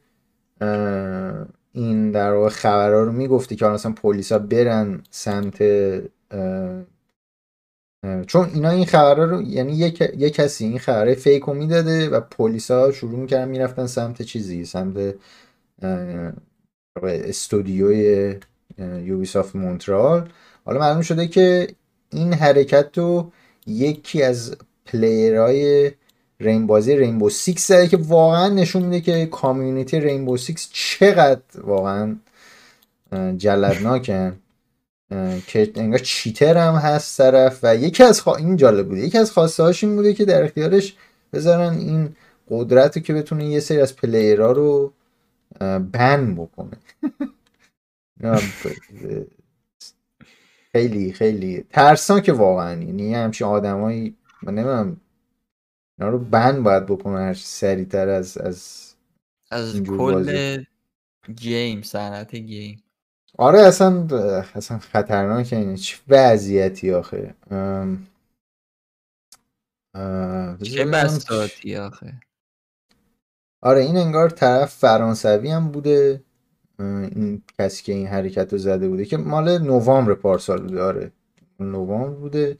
این در واقع خبرها رو می‌گفتی که مثلا پلیسا برن سمت چون اینا این خبرها رو یعنی یک, کسی این خبره fake رو می‌داده و پلیسا شروع می‌کردن می‌رفتن سمت چیزی سمت استودیوی یوبیسافت مونترال. حالا معلوم شده که این حرکت رو یکی از player های رین بازی رینبو سیکس زده که واقعا نشون میده که community رینبو سیکس چقدر واقعا جلدناکن که انگار چیتر هم هست طرف و یکی از خوا... این جالب بوده. یکی از خواسته هاش این بوده که در اختیارش بذارن این قدرت رو که بتونه یه سری از پلیرها رو بن بکنه. خیلی خیلی که واقعا. یعنی همچین آدمایی من نمی‌دونم اینا رو بند باید بکنه هر سریعتر از از از کل گیم صنعت گیم. آره اصلا اصلا خطرناکه این چه وضعیتی آخه. چه بساتی آخه. آره این انگار طرف فرانسوی هم بوده. این کسی که این حرکت رو زده بوده که مال نوامبر پارسال بوده. آره نوامبر بوده.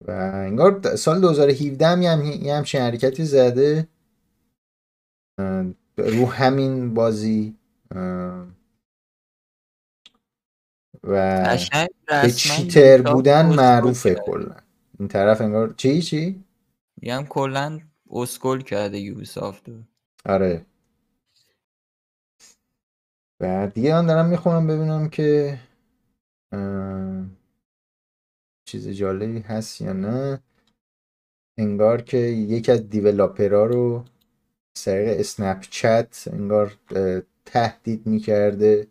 و انگار سال 2017 هم یه همچین حرکتی زده. رو همین بازی و به چیتر بودن معروفه کلا. این طرف انگار چی؟ چی؟ میگم کلا اسکول کرده یوبیسافت آره. و دیگه من دارم می‌خونم ببینم که چیز جالبی هست یا نه. انگار که یکی از دیولاپرها رو سریع اسنپ چت انگار تهدید می‌کرده.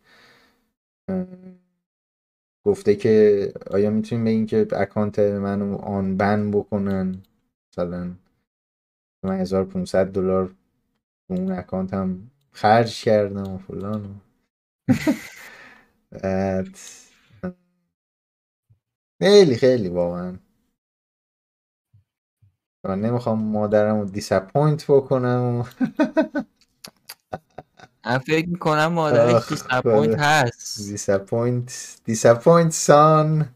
گفته که آیا می‌تونیم بگیم که اکانت منو آن بن بکنن؟ مثلا من 1500 دلار اون اکانت هم خرج کردم و فلان خیلی خیلی واقعا. من نمی‌خوام مادرم رو disappoint بکنم من فکر می‌کنم مادرش disappoint هست. disappoint disappoint سان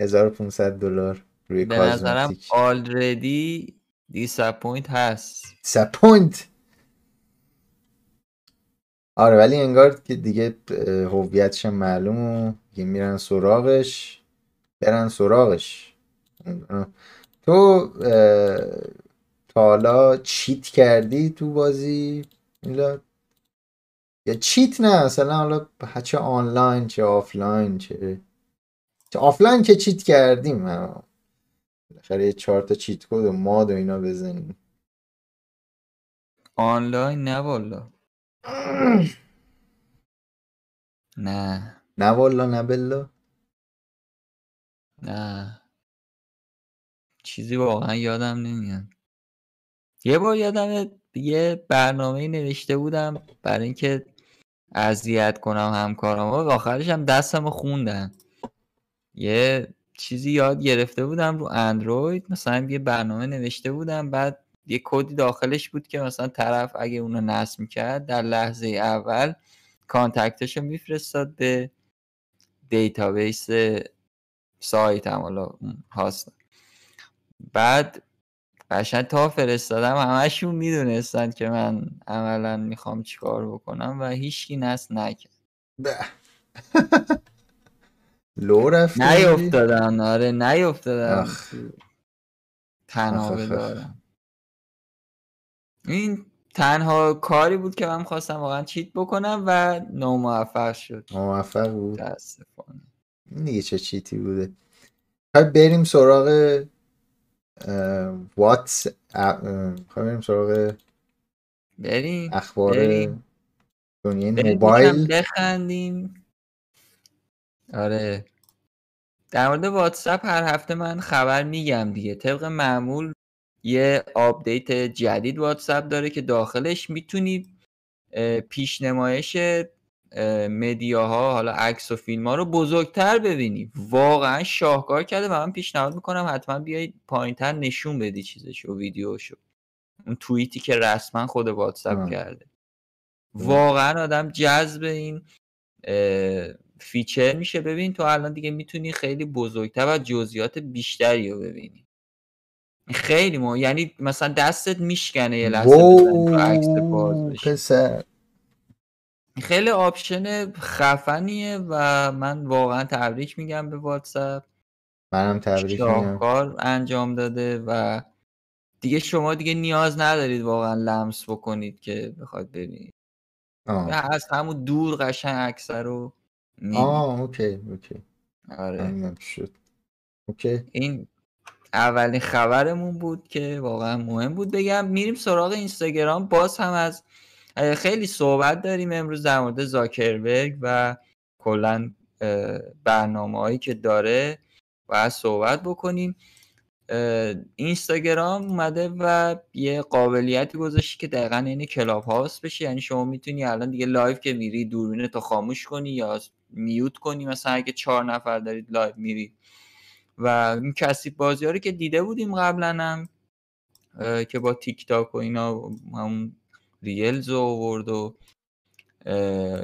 1500 دلار روی به نظرم already disappoint هست. disappoint آره ولی انگار که دیگه هویتش معلوم و میرن سراغش. برن سراغش. تو تا حالا cheat کردی تو بازی؟ میلاد یا cheat نه مثلا حالا چه آنلاین چه آفلاین چه چه آفلاین که cheat کردیم. بالاخره یه چهار تا cheat code و mod و اینا زدیم. آنلاین نه والا. نه. نه والا نه بلا. نه. چیزی واقعا یادم نمیاد. یه بار یادم یه برنامه نوشته بودم برای اینکه اذیت کنم همکارم و آخرش هم دستم خوندن یه چیزی یاد گرفته بودم رو اندروید. مثلا یه برنامه نوشته بودم بعد یه کدی داخلش بود که مثلا طرف اگه اونو نصب می‌کرد در لحظه اول کانتکتش رو میفرستاد به دیتابیس سایت هم حالا هاست. بعد قشنگ تا فرستادم همشون می‌دونستن که من عملا می‌خوام چیکار بکنم و هیچکی نست نکرد. لو رفت نیفتادن آره نیفتادن تنها بدارم. این تنها کاری بود که من خواستم واقعا چیت بکنم و ناموفق شد. موفق بود. متاسفانه. این دیگه چه چیتی بوده؟ بریم سراغ واتس بریم سراغ بریم اخبار بریم. دنیای موبایل. بخندیم. آره. در مورد واتساپ هر هفته من خبر میگم دیگه. طبق معمول یه update جدید واتساپ داره که داخلش می‌تونی پیشنمایش media ها حالا عکس و فیلم ها رو بزرگتر ببینی واقعا شاهکار کرده و من پیشنهاد می‌کنم حتما بیایید پایینتر نشون بدی چیزشو ویدیوشو. اون توییتی که رسما خود واتساپ کرده. واقعا آدم جذب این feature میشه. ببین تو الان دیگه می‌تونی خیلی بزرگتر و جزئیات بیشتری رو ببینی. خیلی ما یعنی مثلا دستت میشکنه یه لحظه عکس باز خیلی option خفنیه و من واقعا تبریک میگم به واتساپ. منم تبریک میگم. کار انجام داده و دیگه شما دیگه نیاز ندارید واقعا لمس بکنید که بخواد ببینید از همون دور قشنگ اکثر رو آه okay okay. آره. شد. Okay. این اولین خبرمون بود که واقعا مهم بود بگم. میریم سراغ اینستاگرام. باز هم از خیلی صحبت داریم امروز در مورد زاکربرگ و کلا برنامه هایی که داره و صحبت بکنیم. اینستاگرام اومده و یه قابلیتی گذاشتی که دقیقا این کلاب هاوس بشه. یعنی شما می‌تونی الان دیگه live که میری دوربین تو خاموش کنی یا mute کنی. مثلا اگه چهار نفر دارید live میری. و این کپی بازی رو که دیده بودیم قبلا هم که با تیک تاک و اینا ریلز رو آورد و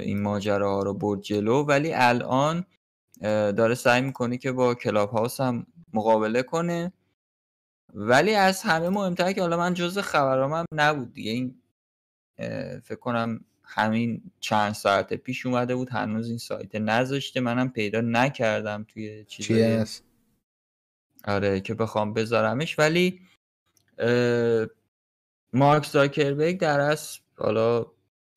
این ماجرا ها رو برد جلو. ولی الان داره سعی می‌کنه که با کلاب هاوس هم مقابله کنه. ولی از همه مهمتر که حالا من جز خبرام هم نبود دیگه. این فکر کنم همین چند ساعت پیش اومده بود. هنوز این سایت نذاشته. منم پیدا نکردم توی چیزی آره که بخوام بذارمش. ولی مارک زاکربرگ در از حالا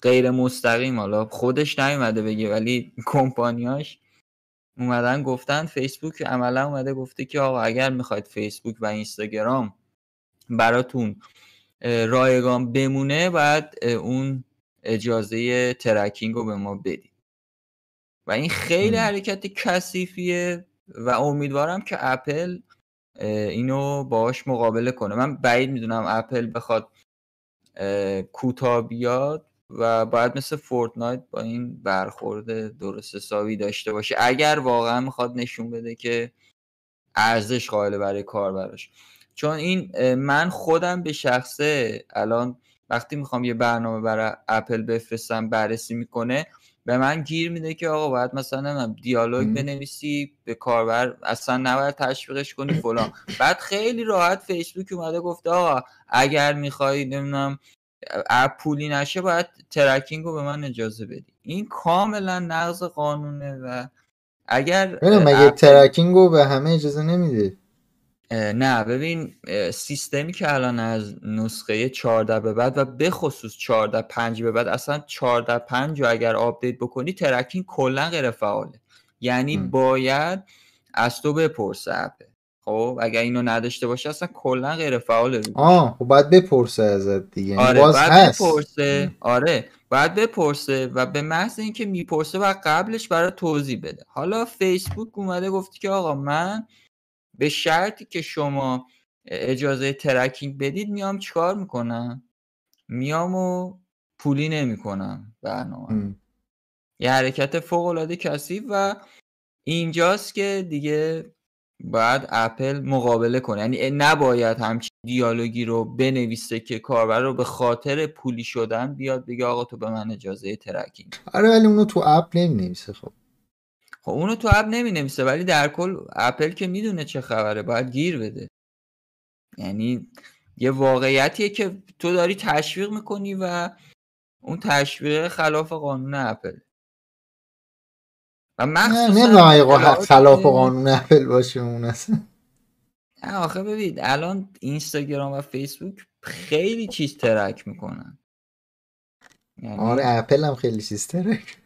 غیر مستقیم حالا خودش نیومده بگه ولی کمپانیاش اومدن گفتن فیسبوک عملا اومده گفته که آقا اگر می‌خواید فیسبوک و اینستاگرام براتون رایگان بمونه باید اون اجازه ترکینگ رو به ما بدید و این خیلی حرکت کثیفیه و امیدوارم که اپل اینو باش مقابله کنه. من بعید می‌دونم اپل بخواد کوتاه بیاد و باید مثل فورتنایت با این برخورد درست حسابی داشته باشه. اگر واقعا می‌خواد نشون بده که ارزش قائل برای کار براش. چون این من خودم به شخصه الان وقتی می‌خوام یه برنامه برای اپل بفرستم بررسی می‌کنه به من گیر میده که آقا باید مثلا دیالوگ بنویسی به کاربر اصلا نباید تشویقش کنی فلان. بعد خیلی راحت فیسبوک اومده گفته آقا اگر می‌خوای نمی‌دونم اپ پولی نشه باید ترکینگ رو به من اجازه بدی. این کاملا نقض قانونه و اگر مگه ترکینگ رو به همه اجازه نمیده؟ نه ببین سیستمی که الان از نسخه 14 به بعد و به خصوص 14 5 به بعد اصلا 14 5 رو اگر آپدیت بکنی ترکینگ کلا غیر فعاله. یعنی باید از تو بپرسه app ـه خب اگر اینو نداشته باشه اصلا کلا غیر فعاله آه خب باید بپرسه ازت دیگه. یعنی آره باز باید هست. بپرسه. آره باید بپرسه و به محض اینکه می‌پرسه و قبلش برای توضیح بده. حالا فیسبوک اومده گفتی که آقا من به شرطی که شما اجازه ترکینگ بدید میام چیکار می‌کنم؟ میام و پولی نمی‌کنم برنامه. یه حرکت فوق العاده کثیف و اینجاست که دیگه باید اپل مقابله کنه. یعنی نباید همچین دیالوگی رو بنویسه که کاربر رو به خاطر پولی شدن بیاد بگه آقا تو به من اجازه ترکینگ آره ولی اونو تو app نمی‌نویسه خب. خب اونو تو اپ نمی نویسه ولی در کل اپل که می‌دونه چه خبره باید گیر بده. یعنی یه واقعیتیه که تو داری تشویق می‌کنی و اون تشویق خلاف قانون اپل. و مخصوصا خلاف قانون اپل باشه اون اصلا. نه آخه ببین الان اینستاگرام و فیسبوک خیلی چیز ترک می‌کنن. یعنی... آره اپل هم خیلی چیز ترک.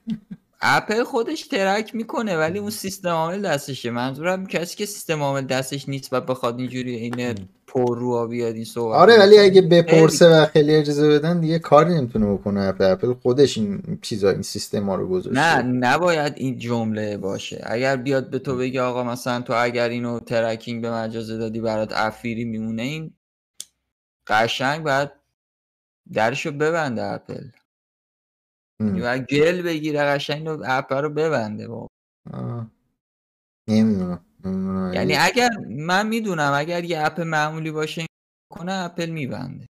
اپل خودش ترک می‌کنه ولی اون سیستم عامل دستشه. منظورم کسی که سیستم عامل دستش نیست و بخواد اینجوری این پر رو بیاد این صحبت آره ولی اگه بپرسه و خیلی اجازه بدن دیگه کاری نمی‌تونه بکنه اپل. اپل خودش این چیزا این سیستم ها رو گذاشته. نه نباید این جمله باشه. اگر بیاد به تو بگه آقا مثلا تو اگر اینو ترکینگ به ما اجازه دادی برات free می‌مونه این قشنگ بعد درشو ببنده اپل. و گل بگیره قشنگ رو اپ رو ببنده با. نمی‌دونم. یعنی اگر من می‌دونم اگر یه اپ معمولی باشه کنه اپل میبنده.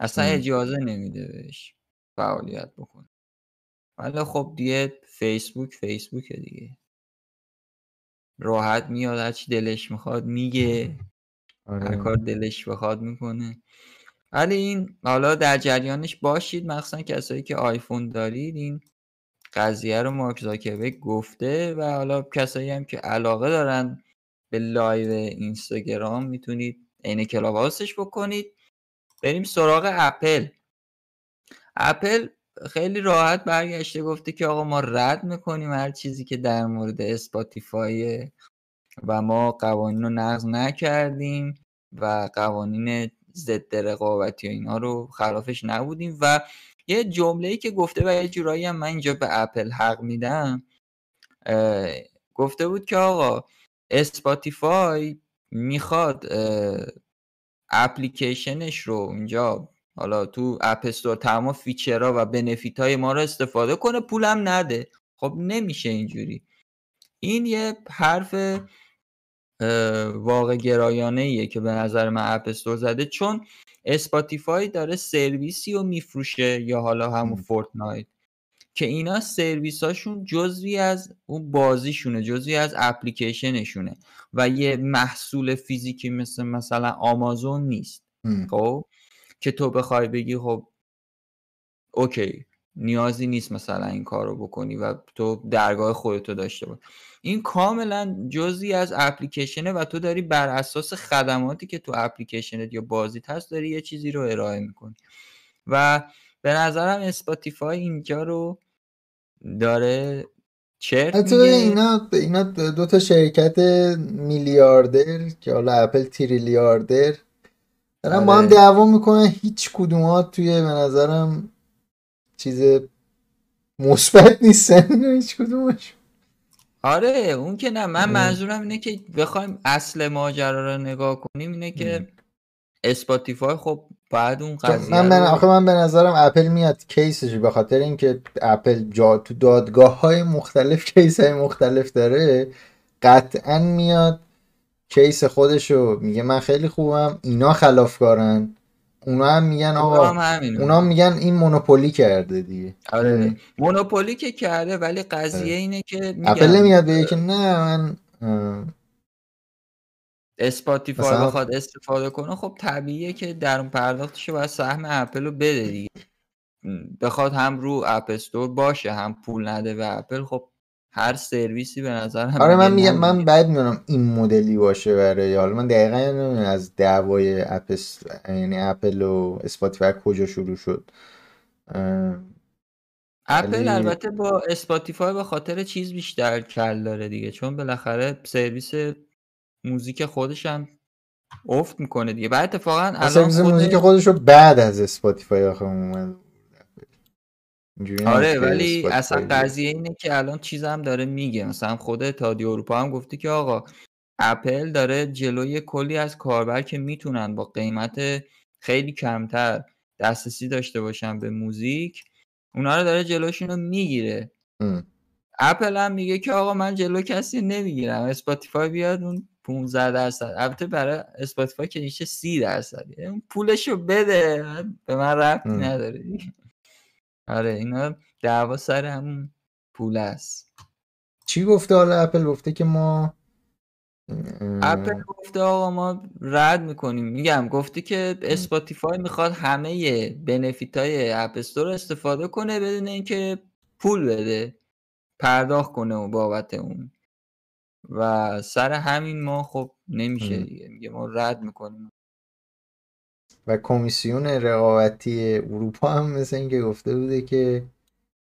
اصلا ام. اجازه نمیده بهش فعالیت بکنه. ولی خب دیگه فیسبوک فیسبوک دیگه. راحت میاد هر چی دلش می‌خواد میگه. هر آره کار دلش بخواد می‌کنه. ولی این حالا در جریانش باشید مخصوصا کسایی که آیفون دارید این قضیه رو مارک زاکربرگ گفته و حالا کسایی هم که علاقه دارن به لایو اینستاگرام می‌تونید عین Club بکنید. بریم سراغ اپل. اپل خیلی راحت برگشته گفته که آقا ما رد می‌کنیم هر چیزی که در مورد اسپاتیفای و ما قوانین رو نقض نکردیم و قوانین ضد رقابتی و اینا رو خلافش نبودیم و یه جمله ای که گفته و یه جورایی هم من اینجا به اپل حق میدم گفته بود که آقا اسپاتیفای می‌خواد اپلیکیشنش رو اینجا حالا تو اپ استور تمام feature ها و benefit های ما رو استفاده کنه پولم نده. خب نمیشه اینجوری. این یه حرف واقع گرایانه ایه که به نظر من اپ استور زده چون اسپاتیفای داره سرویسی رو میفروشه یا حالا همون. فورتنایت که اینا سرویس هاشون جزوی از اون بازیشونه جزوی از اپلیکیشنشونه و یه محصول فیزیکی مثل مثلا آمازون نیست. خب که تو بخوای بگی خب اوکی نیازی نیست مثلا این کار رو بکنی و تو درگاه خودتو داشته باش. این کاملا جزی از اپلیکیشنه و تو داری بر اساس خدماتی که تو اپلیکیشنت یا بازیت هست داری یه چیزی رو ارائه می‌کنی. و به نظرم اسپاتیفای اینجا رو داره چرت اینا اینا دو تا شرکت میلیاردر که حالا اپل تریلیاردر. دارن با هم آره. دعوا می‌کنن هیچ کدومات توی به نظرم چیز مثبت نیستن هیچ کدومش. آره اون که نه من آره. منظورم اینه که بخوایم اصل ماجرا رو نگاه کنیم اینه که اسپاتیفای خب بعد اون قضیه من, من آخه من به نظرم اپل میاد case ش به خاطر اینکه اپل جا تو دادگاه های مختلف case های مختلف داره قطعا میاد case خودشو میگه من خیلی خوبم اینا خلافکارن. اونا هم میگن اونا آقا هم اونا هم میگن میگن این monopoly کرده دیگه. آره؟ monopoly که کرده ولی قضیه آره. اینه که اپل میگم نمیاد بگه که نه من اسپاتیفای مثلا بخواد استفاده کنه. خب طبیعیه که درون پرداختش باید سهم اپل رو بده دیگه. بخواد هم رو اپ استور باشه هم پول نده به اپل خب هر سرویسی به نظر هم آره من میگم من بعد می‌دونم این مدلی باشه برای حالا. من دقیقا نمی‌دونم از دعوای اپ یعنی اپل و اسپاتیفای کجا شروع شد. اپل ولی البته با اسپاتیفای به خاطر چیز بیشتر کل داره دیگه چون بالاخره سرویس موزیک خودش هم افت می‌کنه دیگه. بعد اتفاقا الان سرویس خود موزیک خودش رو بعد از اسپاتیفای آخه اومد آره ولی اصلا قضیه اینه که الان چیزم داره میگه. مثلا خود اتحادیه اروپا هم گفته که آقا اپل داره جلوی کلی از کاربر که می‌تونن با قیمت خیلی کمتر دسترسی داشته باشن به موزیک اونا رو داره جلوشون رو می‌گیره. ام. اپل هم میگه که آقا من جلو کسی نمی‌گیرم. اسپاتیفای بیاد اون 15 درصد. البته برای اسپاتیفای که میشه 30 درصد اون پولشو بده. به من ربطی. نداره. آره اینا دعوا سر همون پول است. چی گفته حالا اپل؟ گفته که ما اپل گفته آقا ما رد می‌کنیم. میگم گفته که اسپاتیفای می‌خواد همه benefit های اپ استور استفاده کنه بدون اینکه پول بده پرداخت کنه و بابت اون. و سر همین ما خب نمیشه. دیگه. میگه ما رد می‌کنیم. و کمیسیون رقابتی اروپا هم مثل اینکه گفته بوده که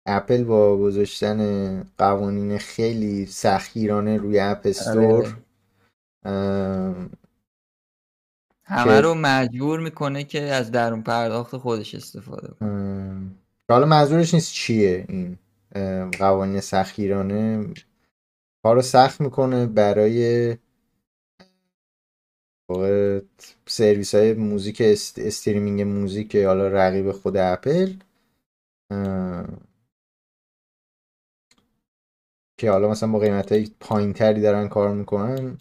اپل با گذاشتن قوانین خیلی سختگیرانه روی اپ استور آره. ام، همه رو مجبور می‌کنه که از درون پرداخت خودش استفاده کنه. حالا منظورش نیست چیه این قوانین سختگیرانه. کارو سخت می‌کنه برای واقع سرویس های موزیک است- streaming موزیک حالا رقیب خود اپل که حالا مثلا با قیمت های پایین تری دارن کار می‌کنن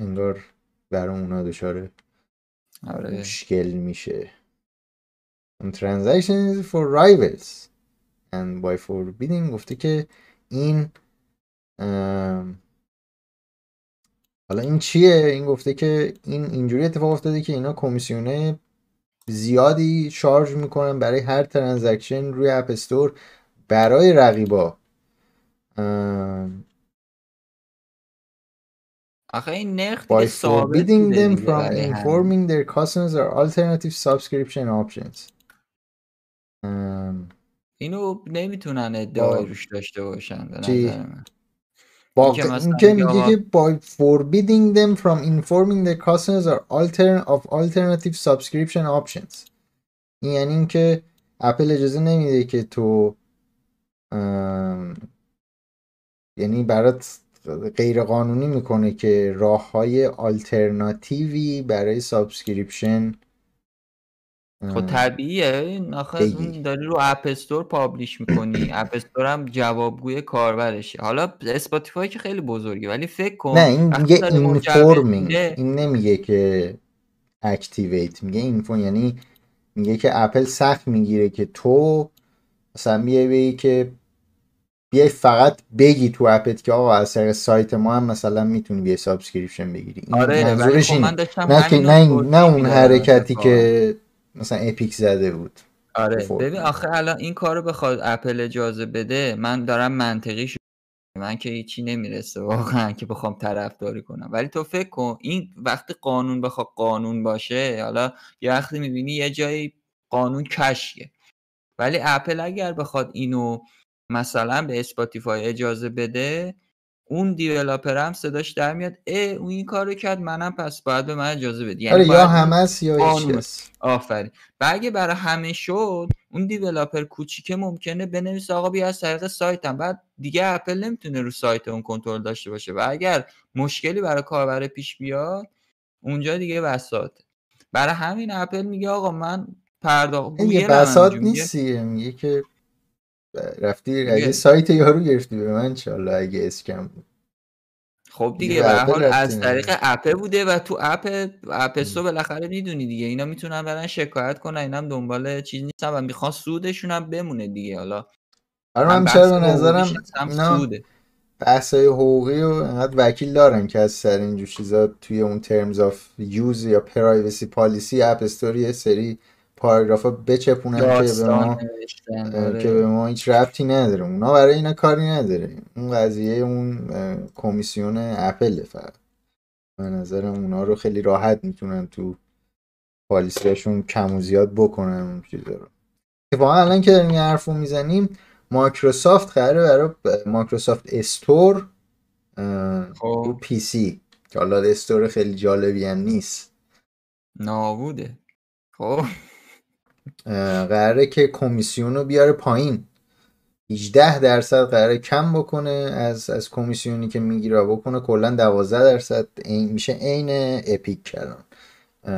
انگار برای اونا دچار آره. مشکل میشه. On transactions for rivals. And by forbidding گفته که این ام، حالا این چیه؟ این گفته که این اینجوری اتفاق افتاده که اینا کمیسیونه زیادی charge می‌کنن برای هر transaction روی اپ استور برای رقیبا. آخه این نرخ دیگه ثابت them from informing their customers of alternative subscription options. اینو نمی‌تونن ادعای روش داشته باشن به؟ نظر من. با اینکه میگه که by forbidding them from informing their customers or altern of alternative subscription options. این یعنی اینکه اپل اجازه نمیده که تو ام، یعنی برات غیر قانونی می‌کنه که راه های آلترناتیوی برای subscription خب طبیعیه. این آخه. اون داری رو اپ استور publish می‌کنی. اپ استور هم جوابگوی کاربرشه. حالا اسپاتیفای که خیلی بزرگه ولی فکر کن نه این میگه میده- این نمیگه که اکتیویت میگه inform یعنی میگه که اپل سخت می‌گیره که تو مثلا بیای که بیای فقط بگی تو اپت که آقا از طریق سایت ما هم مثلا می‌تونی بیای subscription بگیری. این آره منظورش خب داشتم نه نه, این- نه اون حرکتی. که مثلا اپیک زده بود. آره. ببین. آخه الان این کارو بخواد اپل اجازه بده من دارم منطقی شو من که هیچی نمی‌رسه واقعا که بخوام طرفداری کنم. ولی تو فکر کن این وقتی قانون بخواد قانون باشه حالا یه وقتی می‌بینی یه جایی قانون کشیه. ولی اپل اگر بخواد اینو مثلا به اسپاتیفای اجازه بده اون developer هم صداش در میاد اه اون این کارو کرد منم پس باید به من اجازه بدی. یعنی آره یا است یا آفرین. و اگه برای همه شد اون دیولاپر کوچیکه ممکنه بنویسه آقا بیا از طریق سایتم. بعد دیگه اپل نمی‌تونه رو سایت اون کنترل داشته باشه. و اگر مشکلی برای کاربر پیش بیاد اونجا دیگه بساطه برای همین اپل میگه آقا من پرداخت یه بساط. نیستی؟ میگه که رفتی اگه سایت یارو گرفتی به من انشالله اگه اسکم بود خب دیگه به حال از. طریق اپه بوده و تو اپ اپ استور بالاخره می‌دونی دیگه. اینا می‌تونن برن شکایت کنن اینم دنبال چیز نیستن و می‌خوان سودشون هم بمونه دیگه. حالا آره هم من به حقوقیش نظرم هم اینا سوده. بحثای حقوقی و انقدر وکیل دارن که از سر اینجور چیزا توی اون terms of use یا privacy policy اپ استور یه سری پاراگرافا بچپونن که به ما آره. که به ما هیچ ربطی نداره. اونا برای اینا کاری نداره. اون قضیه اون کمیسیون اپل فقط. به نظرم اونا رو خیلی راحت می‌تونن تو policy اشون کم و زیاد بکنن اون چیزا رو. اتفاقا الان که داریم حرف رو می‌زنیم مایکروسافت قراره برای مایکروسافت استور اه، رو خب پی سی. که حالا استور خیلی جالبی هم نیست. نابوده. خب. قراره که کمیسیون رو بیاره پایین. 18 درصد قراره کم بکنه از از کمیسیونی که می‌گیره بکنه. کلا 12 درصد این میشه عین اپیک کردن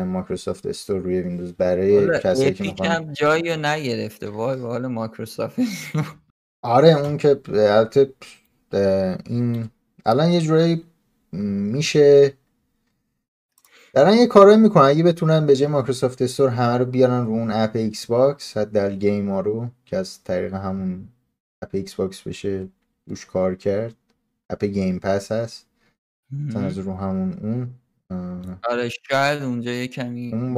مایکروسافت استور روی ویندوز برای کسایی که اپیک می‌خوان هم جایی رو نگرفته. وای به حال مایکروسافت. آره اون که البته این الان یه جورایی میشه دارن یه کارایی می‌کنن. اگه بتونن به جای مایکروسافت استور همه رو بیارن رو اون اپ ایکس باکس حداقل game ها رو که از طریق همون اپ ایکس باکس بشه روش کار کرد. اپ گیم پس هست. مثلا از رو همون اون آره شاید اونجا یه کمی اون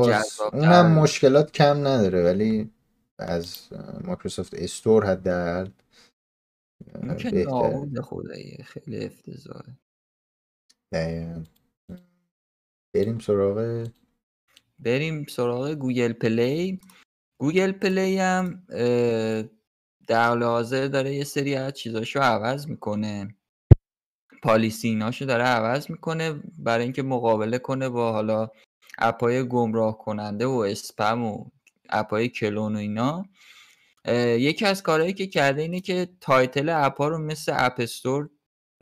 اونم مشکلات کم نداره ولی از مایکروسافت استور حداقل بهتره. نابود خدایی خیلی افتضاحه. دقیقاً. بریم سراغ بریم سراغ گوگل پلی. گوگل پلی هم در حال حاضر داره یه سری از چیزاشو عوض می‌کنه. policy ایناشو داره عوض می‌کنه برای اینکه مقابله کنه با حالا اپای گمراه کننده و اسپم و اپای کلون و اینا. یکی از کارهایی که کرده اینه که title اپا رو مثل اپ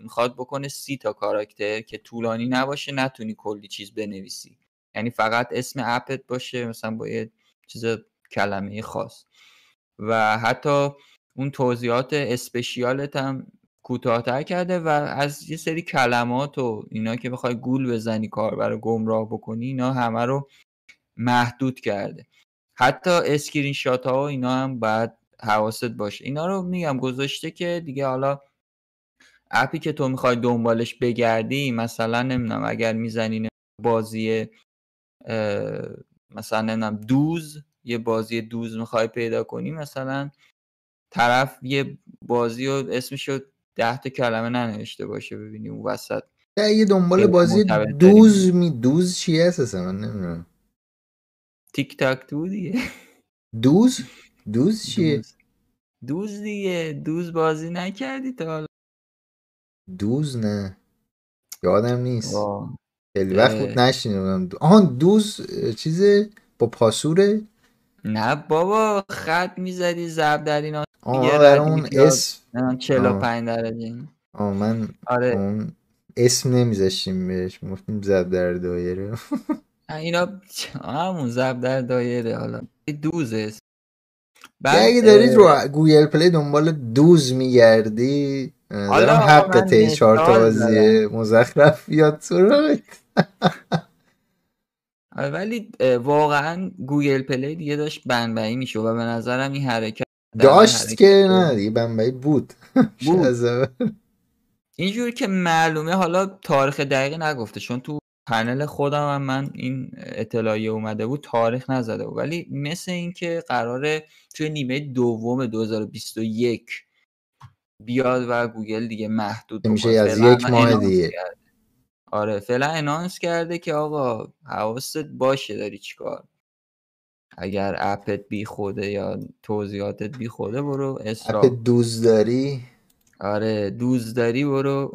می‌خواد بکنه سی تا کاراکتر که طولانی نباشه نتونی کلی چیز بنویسی. یعنی فقط اسم اپت باشه مثلا با یه چیز کلمه خاص. و حتی اون توضیحات اسپشیالت هم کوتاهتر کرده و از یه سری کلمات و اینا که بخوای گول بزنی کاربر رو گمراه بکنی اینا همه رو محدود کرده. حتی اسکرین شات ها و اینا هم باید حواست باشه. اینا رو میگم گذاشته که دیگه حالا اپی که تو می‌خوای دنبالش بگردی مثلا نمی‌دونم اگر می‌زنی بازی مثلا نمی‌دونم دوز یه بازی دوز می‌خوای پیدا کنی مثلا طرف یه بازی و اسمشو ده تا کلمه ننوشته باشه ببینی اون وسط یه دنبال بازی دوز می دوز چیه اساسا؟ من نمی‌دونم. تیک تاک تو دیگه. دوز؟ دوز چیه؟ دوز, دوز دیگه. دوز بازی نکردی تا حالا. دوز نه. یادم نیست. خیلی وقت بود نشینم آهان دوز چیزه با پاسوره نه بابا خط می‌زدی زب در اینا. آه اون اسم 45 درجه. آه من آره. اون اسم نمیذاشتیم بهش. مفتیم زب در دایره. اینا همون زب در دایره حالا. دوزه اگه دارید رو گوگل پلی دنبال دوز میگردی دارم حق تی چهار تا بازی مزخرف بیاد سراغت ولی واقعا گوگل پلی دیگه داشت بمبئی میشه و به نظرم این حرکت داشت که نه دیگه بمبئی بود. بود. اینجور که معلومه حالا تاریخ دقیقی نگفته چون تو پنل خودم هم من این اطلاعیه اومده بود تاریخ نزده بود. ولی مثل اینکه قراره توی نیمه دوم 2021 بیاد و گوگل دیگه محدود میشه از یک ماه دیگه. آره فعلا announce کرده که آقا حواست باشه داری چیکار. اگر اپت بی خوده یا توضیحاتت بی خوده برو اپ دوز داری؟ آره دوز داری برو.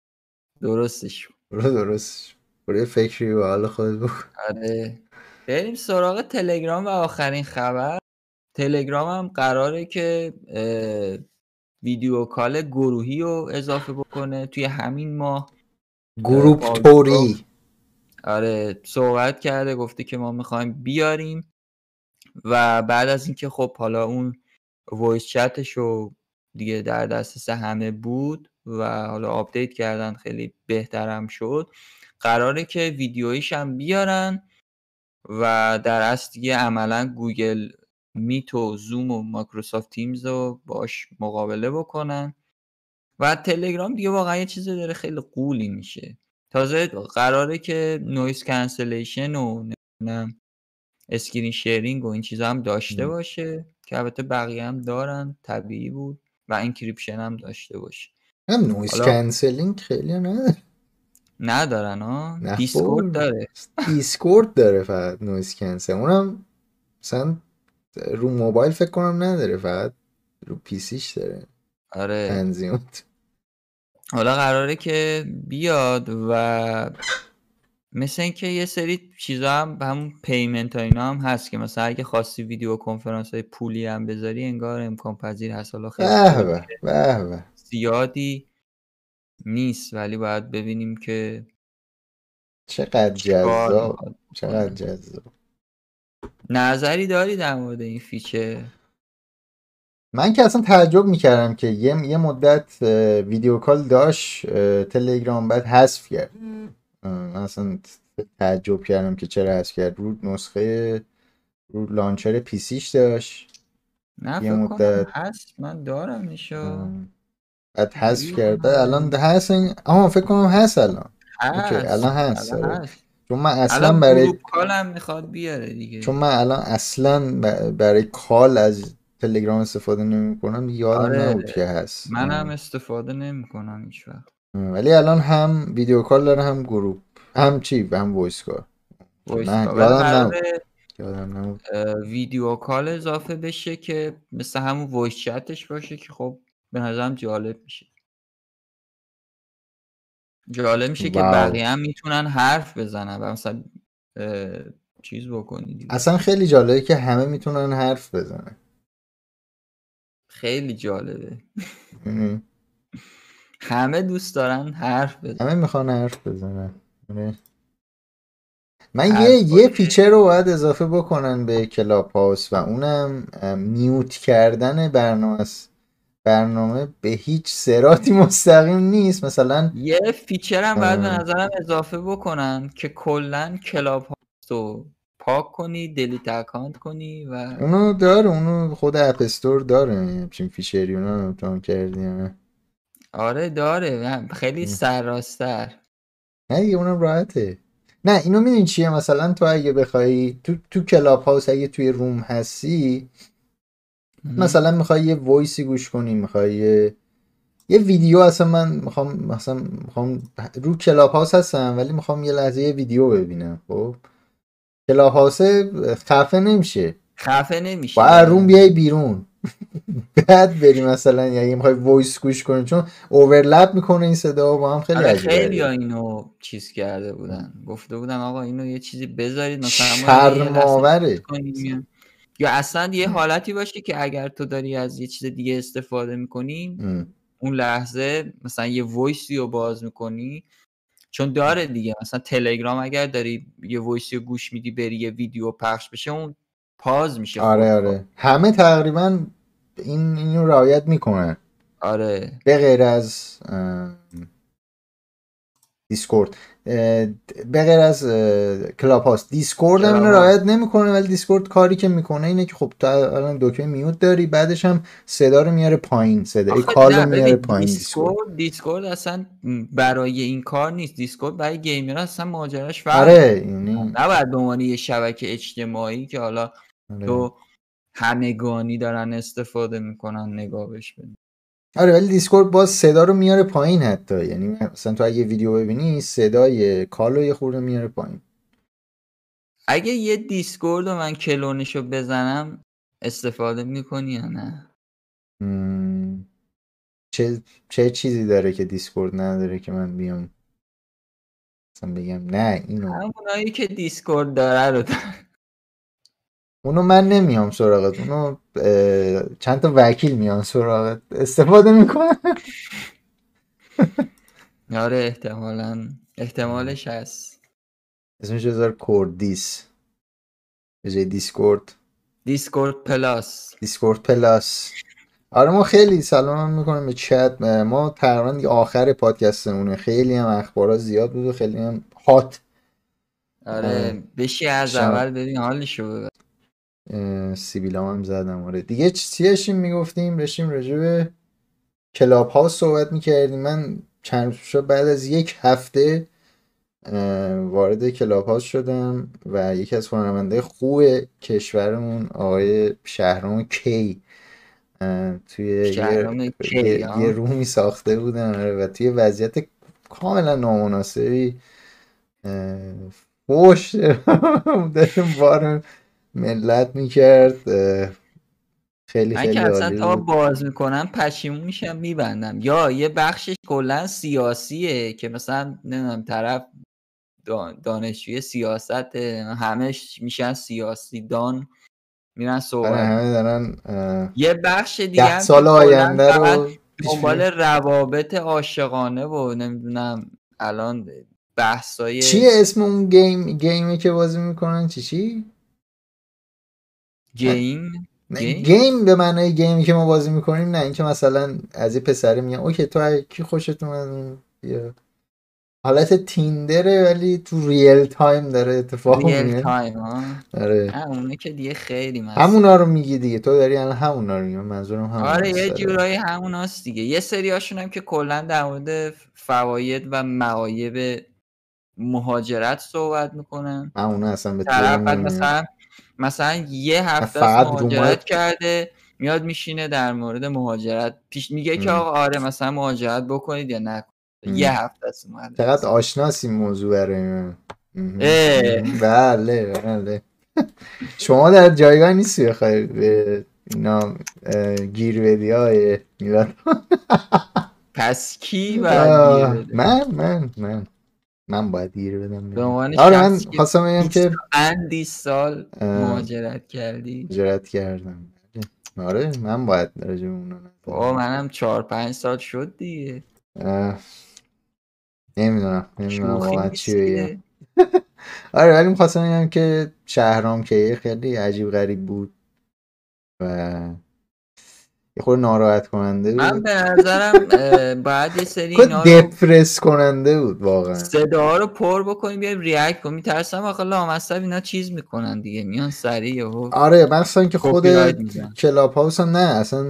درستش. برو درستش. برو فکری به حال خود بکن. آره. بریم سراغ تلگرام و آخرین خبر. تلگرام هم قراره که video call گروهی رو اضافه بکنه توی همین ماه. group طوری. آره صحبت کرده گفته که ما می‌خوایم بیاریم. و بعد از اینکه خب حالا اون voice chat ش رو دیگه در دسترس همه بود و حالا آپدیت کردن خیلی بهترم شد قراره که ویدیویش هم بیارن و در اصل دیگه عملا گوگل میت و زوم و مایکروسافت تیمز رو باش مقابله بکنن. و تلگرام دیگه واقعا یه چیزی داره خیلی غولی میشه. تازه قراره که noise cancellation و نمی‌دونم screen sharing و این چیزا هم داشته باشه که البته بقیه هم دارن طبیعی بود و encryption هم داشته باشه. هم noise cancelling خیلی نداره ندارن ها دیسکورد داره. دیسکورد داره فقط noise cancel اونم مثلا رو موبایل فکر کنم نداره فقط رو PC ش داره. آره. تنظیمات. حالا قراره که بیاد و مثل اینکه یه سری چیزا هم همون payment ها اینا هم هست که مثلا اگه خواستی ویدیو کنفرانس های پولی هم بذاری انگار امکان پذیر هست. حالا خیلی زیادی نیست ولی باید ببینیم که چقدر جذاب چقدر جذاب. نظری داری در مورد این feature؟ من که اصلا تعجب می‌کردم که یه, یه مدت video call داشت تلگرام بعد حذف کرد. من اصلا تعجب کردم که چرا حذف کرد. رو نسخه رو launcher PC ش داشت. نه یه مدت. هست من دارم میشو بعد حذف کرد. الان هست آها فکر کنم هست الان. هست الان هست, الان آره. هست. چون من اصلا برای call م می‌خواد بیاره دیگه. چون من الان اصلا برای call از تلگرام استفاده نمی کنم یادم آره. نبود که هست. منم استفاده نمی کنم هیچ وقت ولی الان هم video call داره هم group هم چی؟ هم voice call یادم نبود. video call اضافه بشه که مثل همون voice chat ش باشه که خب به نظرم جالب میشه. جالب میشه که بقیه هم می‌تونن حرف بزنن و مثلا چیز بکنید اصلا خیلی جالبه که همه می‌تونن حرف بزنن. خیلی جالبه. همه دوست دارن حرف بزنن. همه می‌خوان حرف بزنن. آره. من یه یه feature رو باید اضافه بکنن به کلاب هاوس و اونم mute کردن برنامه است. برنامه به هیچ صراطی مستقیم نیست. مثلا یه feature هم باید به اه. نظرم اضافه بکنن که کلا کلاب هاوس رو پاک کنی delete account کنی و اونو داره اونو خود اپ استور داره. همچین feature ی اونو امتحان کردی همه آره داره. خیلی. سرراستر نه دیگه اونم راحته. نه اینو می‌دونی چیه؟ مثلا تو اگه بخوای تو تو کلاب هاوس اگه توی room هستی مثلا می‌خوای یه voice ی گوش کنی می‌خوای یه یه ویدیو اصلا من می‌خوام مثلا می‌خوام رو کلاب هاوس هستم ولی می‌خوام یه لحظه یه ویدیو ببینم خب؟ کلاب هاوس خفه نمیشه. خفه نمیشه. باید room بیای بیرون. بعد بری مثلا یعنی می‌خوای voice گوش کنی چون overlap می‌کنه این صدا با هم خیلی آره عجیبه. خیلی ها اینو چیز کرده بودن. گفته بودن آقا اینو یه چیزی بذارید مثلا شرم‌آوره. یا اصلا یه حالتی باشه که اگر تو داری از یه چیز دیگه استفاده می‌کنی ام. اون لحظه مثلا یه voice ی رو باز می‌کنی. چون داره دیگه مثلا تلگرام اگر داری یه voice ی رو گوش میدی بری یه ویدیو پخش بشه اون pause میشه آره خودکار. آره. همه تقریبا این اینو رعایت می‌کنن. آره. به غیر از دیسکورد به غیر از کلاب هاوس دیسکورد هم اینو. رعایت نمی‌کنه ولی دیسکورد کاری که می‌کنه اینه که خب تو الان دکمه mute داری بعدش هم صدا رو میاره پایین آخه call میاره پایین دیسکورد. دیسکورد اصلا برای این کار نیست. دیسکورد برای گیمر اصلا ماجراش فرق آره یعنی نباید به عنوان یه شبکه اجتماعی که حالا آره. تو همگانی دارن استفاده می‌کنن نگاه بهش بدی آره ولی Discord باز صدا رو میاره پایین حتی. یعنی مثلا تو اگه ویدیو ببینی صدای call رو یه خورده میاره پایین. اگه یه Discord رو من کلونشو بزنم استفاده می‌کنی یا نه؟ مم. چه چه چیزی داره که Discord نداره که من بیام؟ مثلا بگم نه اینو. همونایی که Discord داره رو داره. اونو من نمیام سراغت. اونو چند تا وکیل میان سراغت. استفاده می‌کنن آره احتمالا. احتمالش هست اسمش بذار کوردیس به جای Discord. Discord Plus. Discord Plus. آره ما خیلی سلام هم می‌کنم به چت. ما تقریبا آخر پادکستمونه. خیلی هم اخبارات زیاد بود و خیلی هم hot آره. بشی از. اول ببین حالشو سیبیلا هم زدم. آره. دیگه چی داشتیم می‌گفتیم؟ داشتیم راجع به کلاب ها صحبت می‌کردیم. من چند روز شد بعد از یک هفته وارد کلاب ها شدم و یکی از خواننده خوب کشورمون آقای شهرام کی توی یه, یه, رومی ساخته بودن. آره، و توی وضعیت کاملا نامناسبی فوش داشت بار ملت می‌کرد خیلی من خیلی که اصلا تا باز می‌کنم پشیمون میشم میبندم. یا یه بخشش کلا سیاسیه که مثلا نمی‌دونم طرف دان- دانشجوی سیاست همش میشن سیاسی دان میرن آره صحبت همه دارن یه بخش دیگه سال آینده رو دنبال روابط عاشقانه و نمی‌دونم الان بحثای چیه اسم اون game gameی که بازی می‌کنن؟ چی چی؟ game؟ game؟ game به معنای gameی که ما بازی می‌کنیم نه. اینکه مثلا از یه پسره میگن okay تو کی خوشت اومد حالت Tinderه ولی تو real time داره اتفاق real میفته time ها آره. نه اونه که دیگه خیلی مثلا همونا رو میگی دیگه. تو داری الان همونا رو میگی. من منظورم همون آره یه جورایی همون هست دیگه. یه سری هاشون هم که کلا در مورد فواید و معایب مهاجرت صحبت می‌کنن. همونا اصلا به طرف مثلا مثلا یه هفته مهاجرت کرده میاد میشینه در مورد مهاجرت. پیش میگه که. آقا آره مثلا مهاجرت بکنید یا نکنید. یه هفته است اومده چقدر آشناس این موضوع برای من. بله بله. شما در جایگاه نیستی بخوای به اینا گیر بدی های میلاد؟ پس کی من من من. من باید گیر بدم به عنوان آره من خواستم بگم که اندی سال. مهاجرت کردی؟ مهاجرت کردم. آره من باید راجع اونا با منم چهار پنج سال شد دیگه. اه، نمی‌دونم نمی‌دونم واقعا چی بگم. آره ولی می‌خواستم بگم که شهرام که خیلی عجیب غریب بود و یه خورده ناراحت کننده من بود به نظرم باید یه سری اینا رو دپرس کننده بود واقعا. صدا رو پر بکنیم بیایم ریاکت کنیم. میترسم آخه لامصب اینا چیز می‌کنن دیگه میان سریع یهو آره مخصوصا که خود. کلاب هاوس هم نه اصلا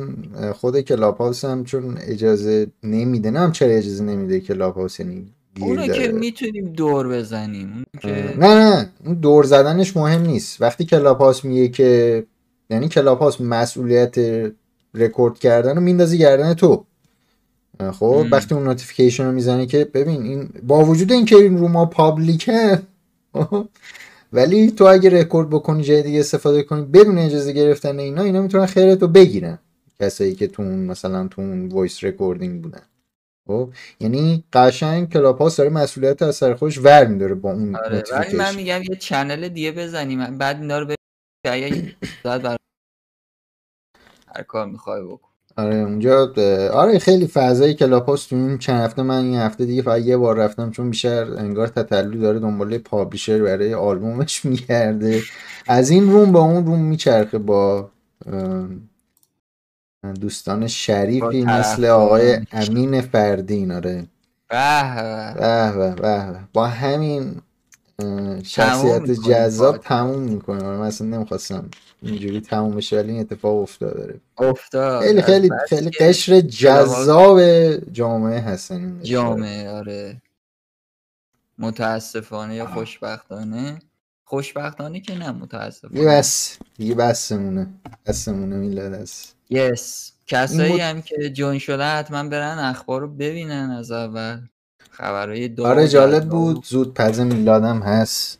خود Clubhouse هم چون اجازه نمیده. نه هم چرا اجازه نمیده Clubhouse یعنی اونو که. می‌تونیم دور بزنیم اونو که نه نه اون دور زدنش مهم نیست. وقتی Clubhouse میگه که یعنی Clubhouse مسئولیت رکورد کردن رو میندازی گردن تو خب. وقتی اون notification رو می‌زنه که ببین این با وجود اینکه این رو ما publicه ولی تو اگه رکورد بکنی جای دیگه استفاده کنی بدون اجازه گرفتن اینا اینا می‌تونن خرتو بگیرن کسایی که تو اون مثلا تو اون voice recording بودن خب یعنی قشنگ Clubhouse داره مسئولیت از سر خودش ور میداره با اون آره ولی من. میگم یه channel دیگه بزنیم بعد اینا رو ببینیم که اگه زد بر هر کار می‌خوای بکن آره اونجا آره خیلی فضای Clubhouse تو این چند هفته من این هفته دیگه فقط یه بار رفتم چون بیشتر انگار تتلو داره دنبال publisher برای آلبومش میگرده از این روم با اون روم میچرخه با دوستان شریفی مثل. آقای امین فردین آره به به. با همین شخصیت جذاب. تموم می‌کنه من اصلا نمی‌خواستم اینجوری تموم بشه ولی این اتفاق افتاده. داره افتاد. خیلی خیلی خیلی قشر جذاب جامعه هستن. جامعه آره. متاسفانه یا خوشبختانه. خوشبختانه که نه متاسفانه. بس دیگه بسمونه. بسمونه میلاد است Yes. کسایی. هم که join شدن حتما برن اخبار رو ببینن از اول. خبرهای داغ آره جالب. بود. زود پز میلادم هست.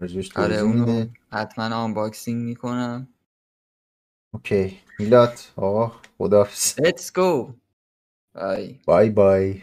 راجبش آره اونو حتما unboxing می‌کنم. Okay. میلاد آقا خدافظ Let's go. بای بای بای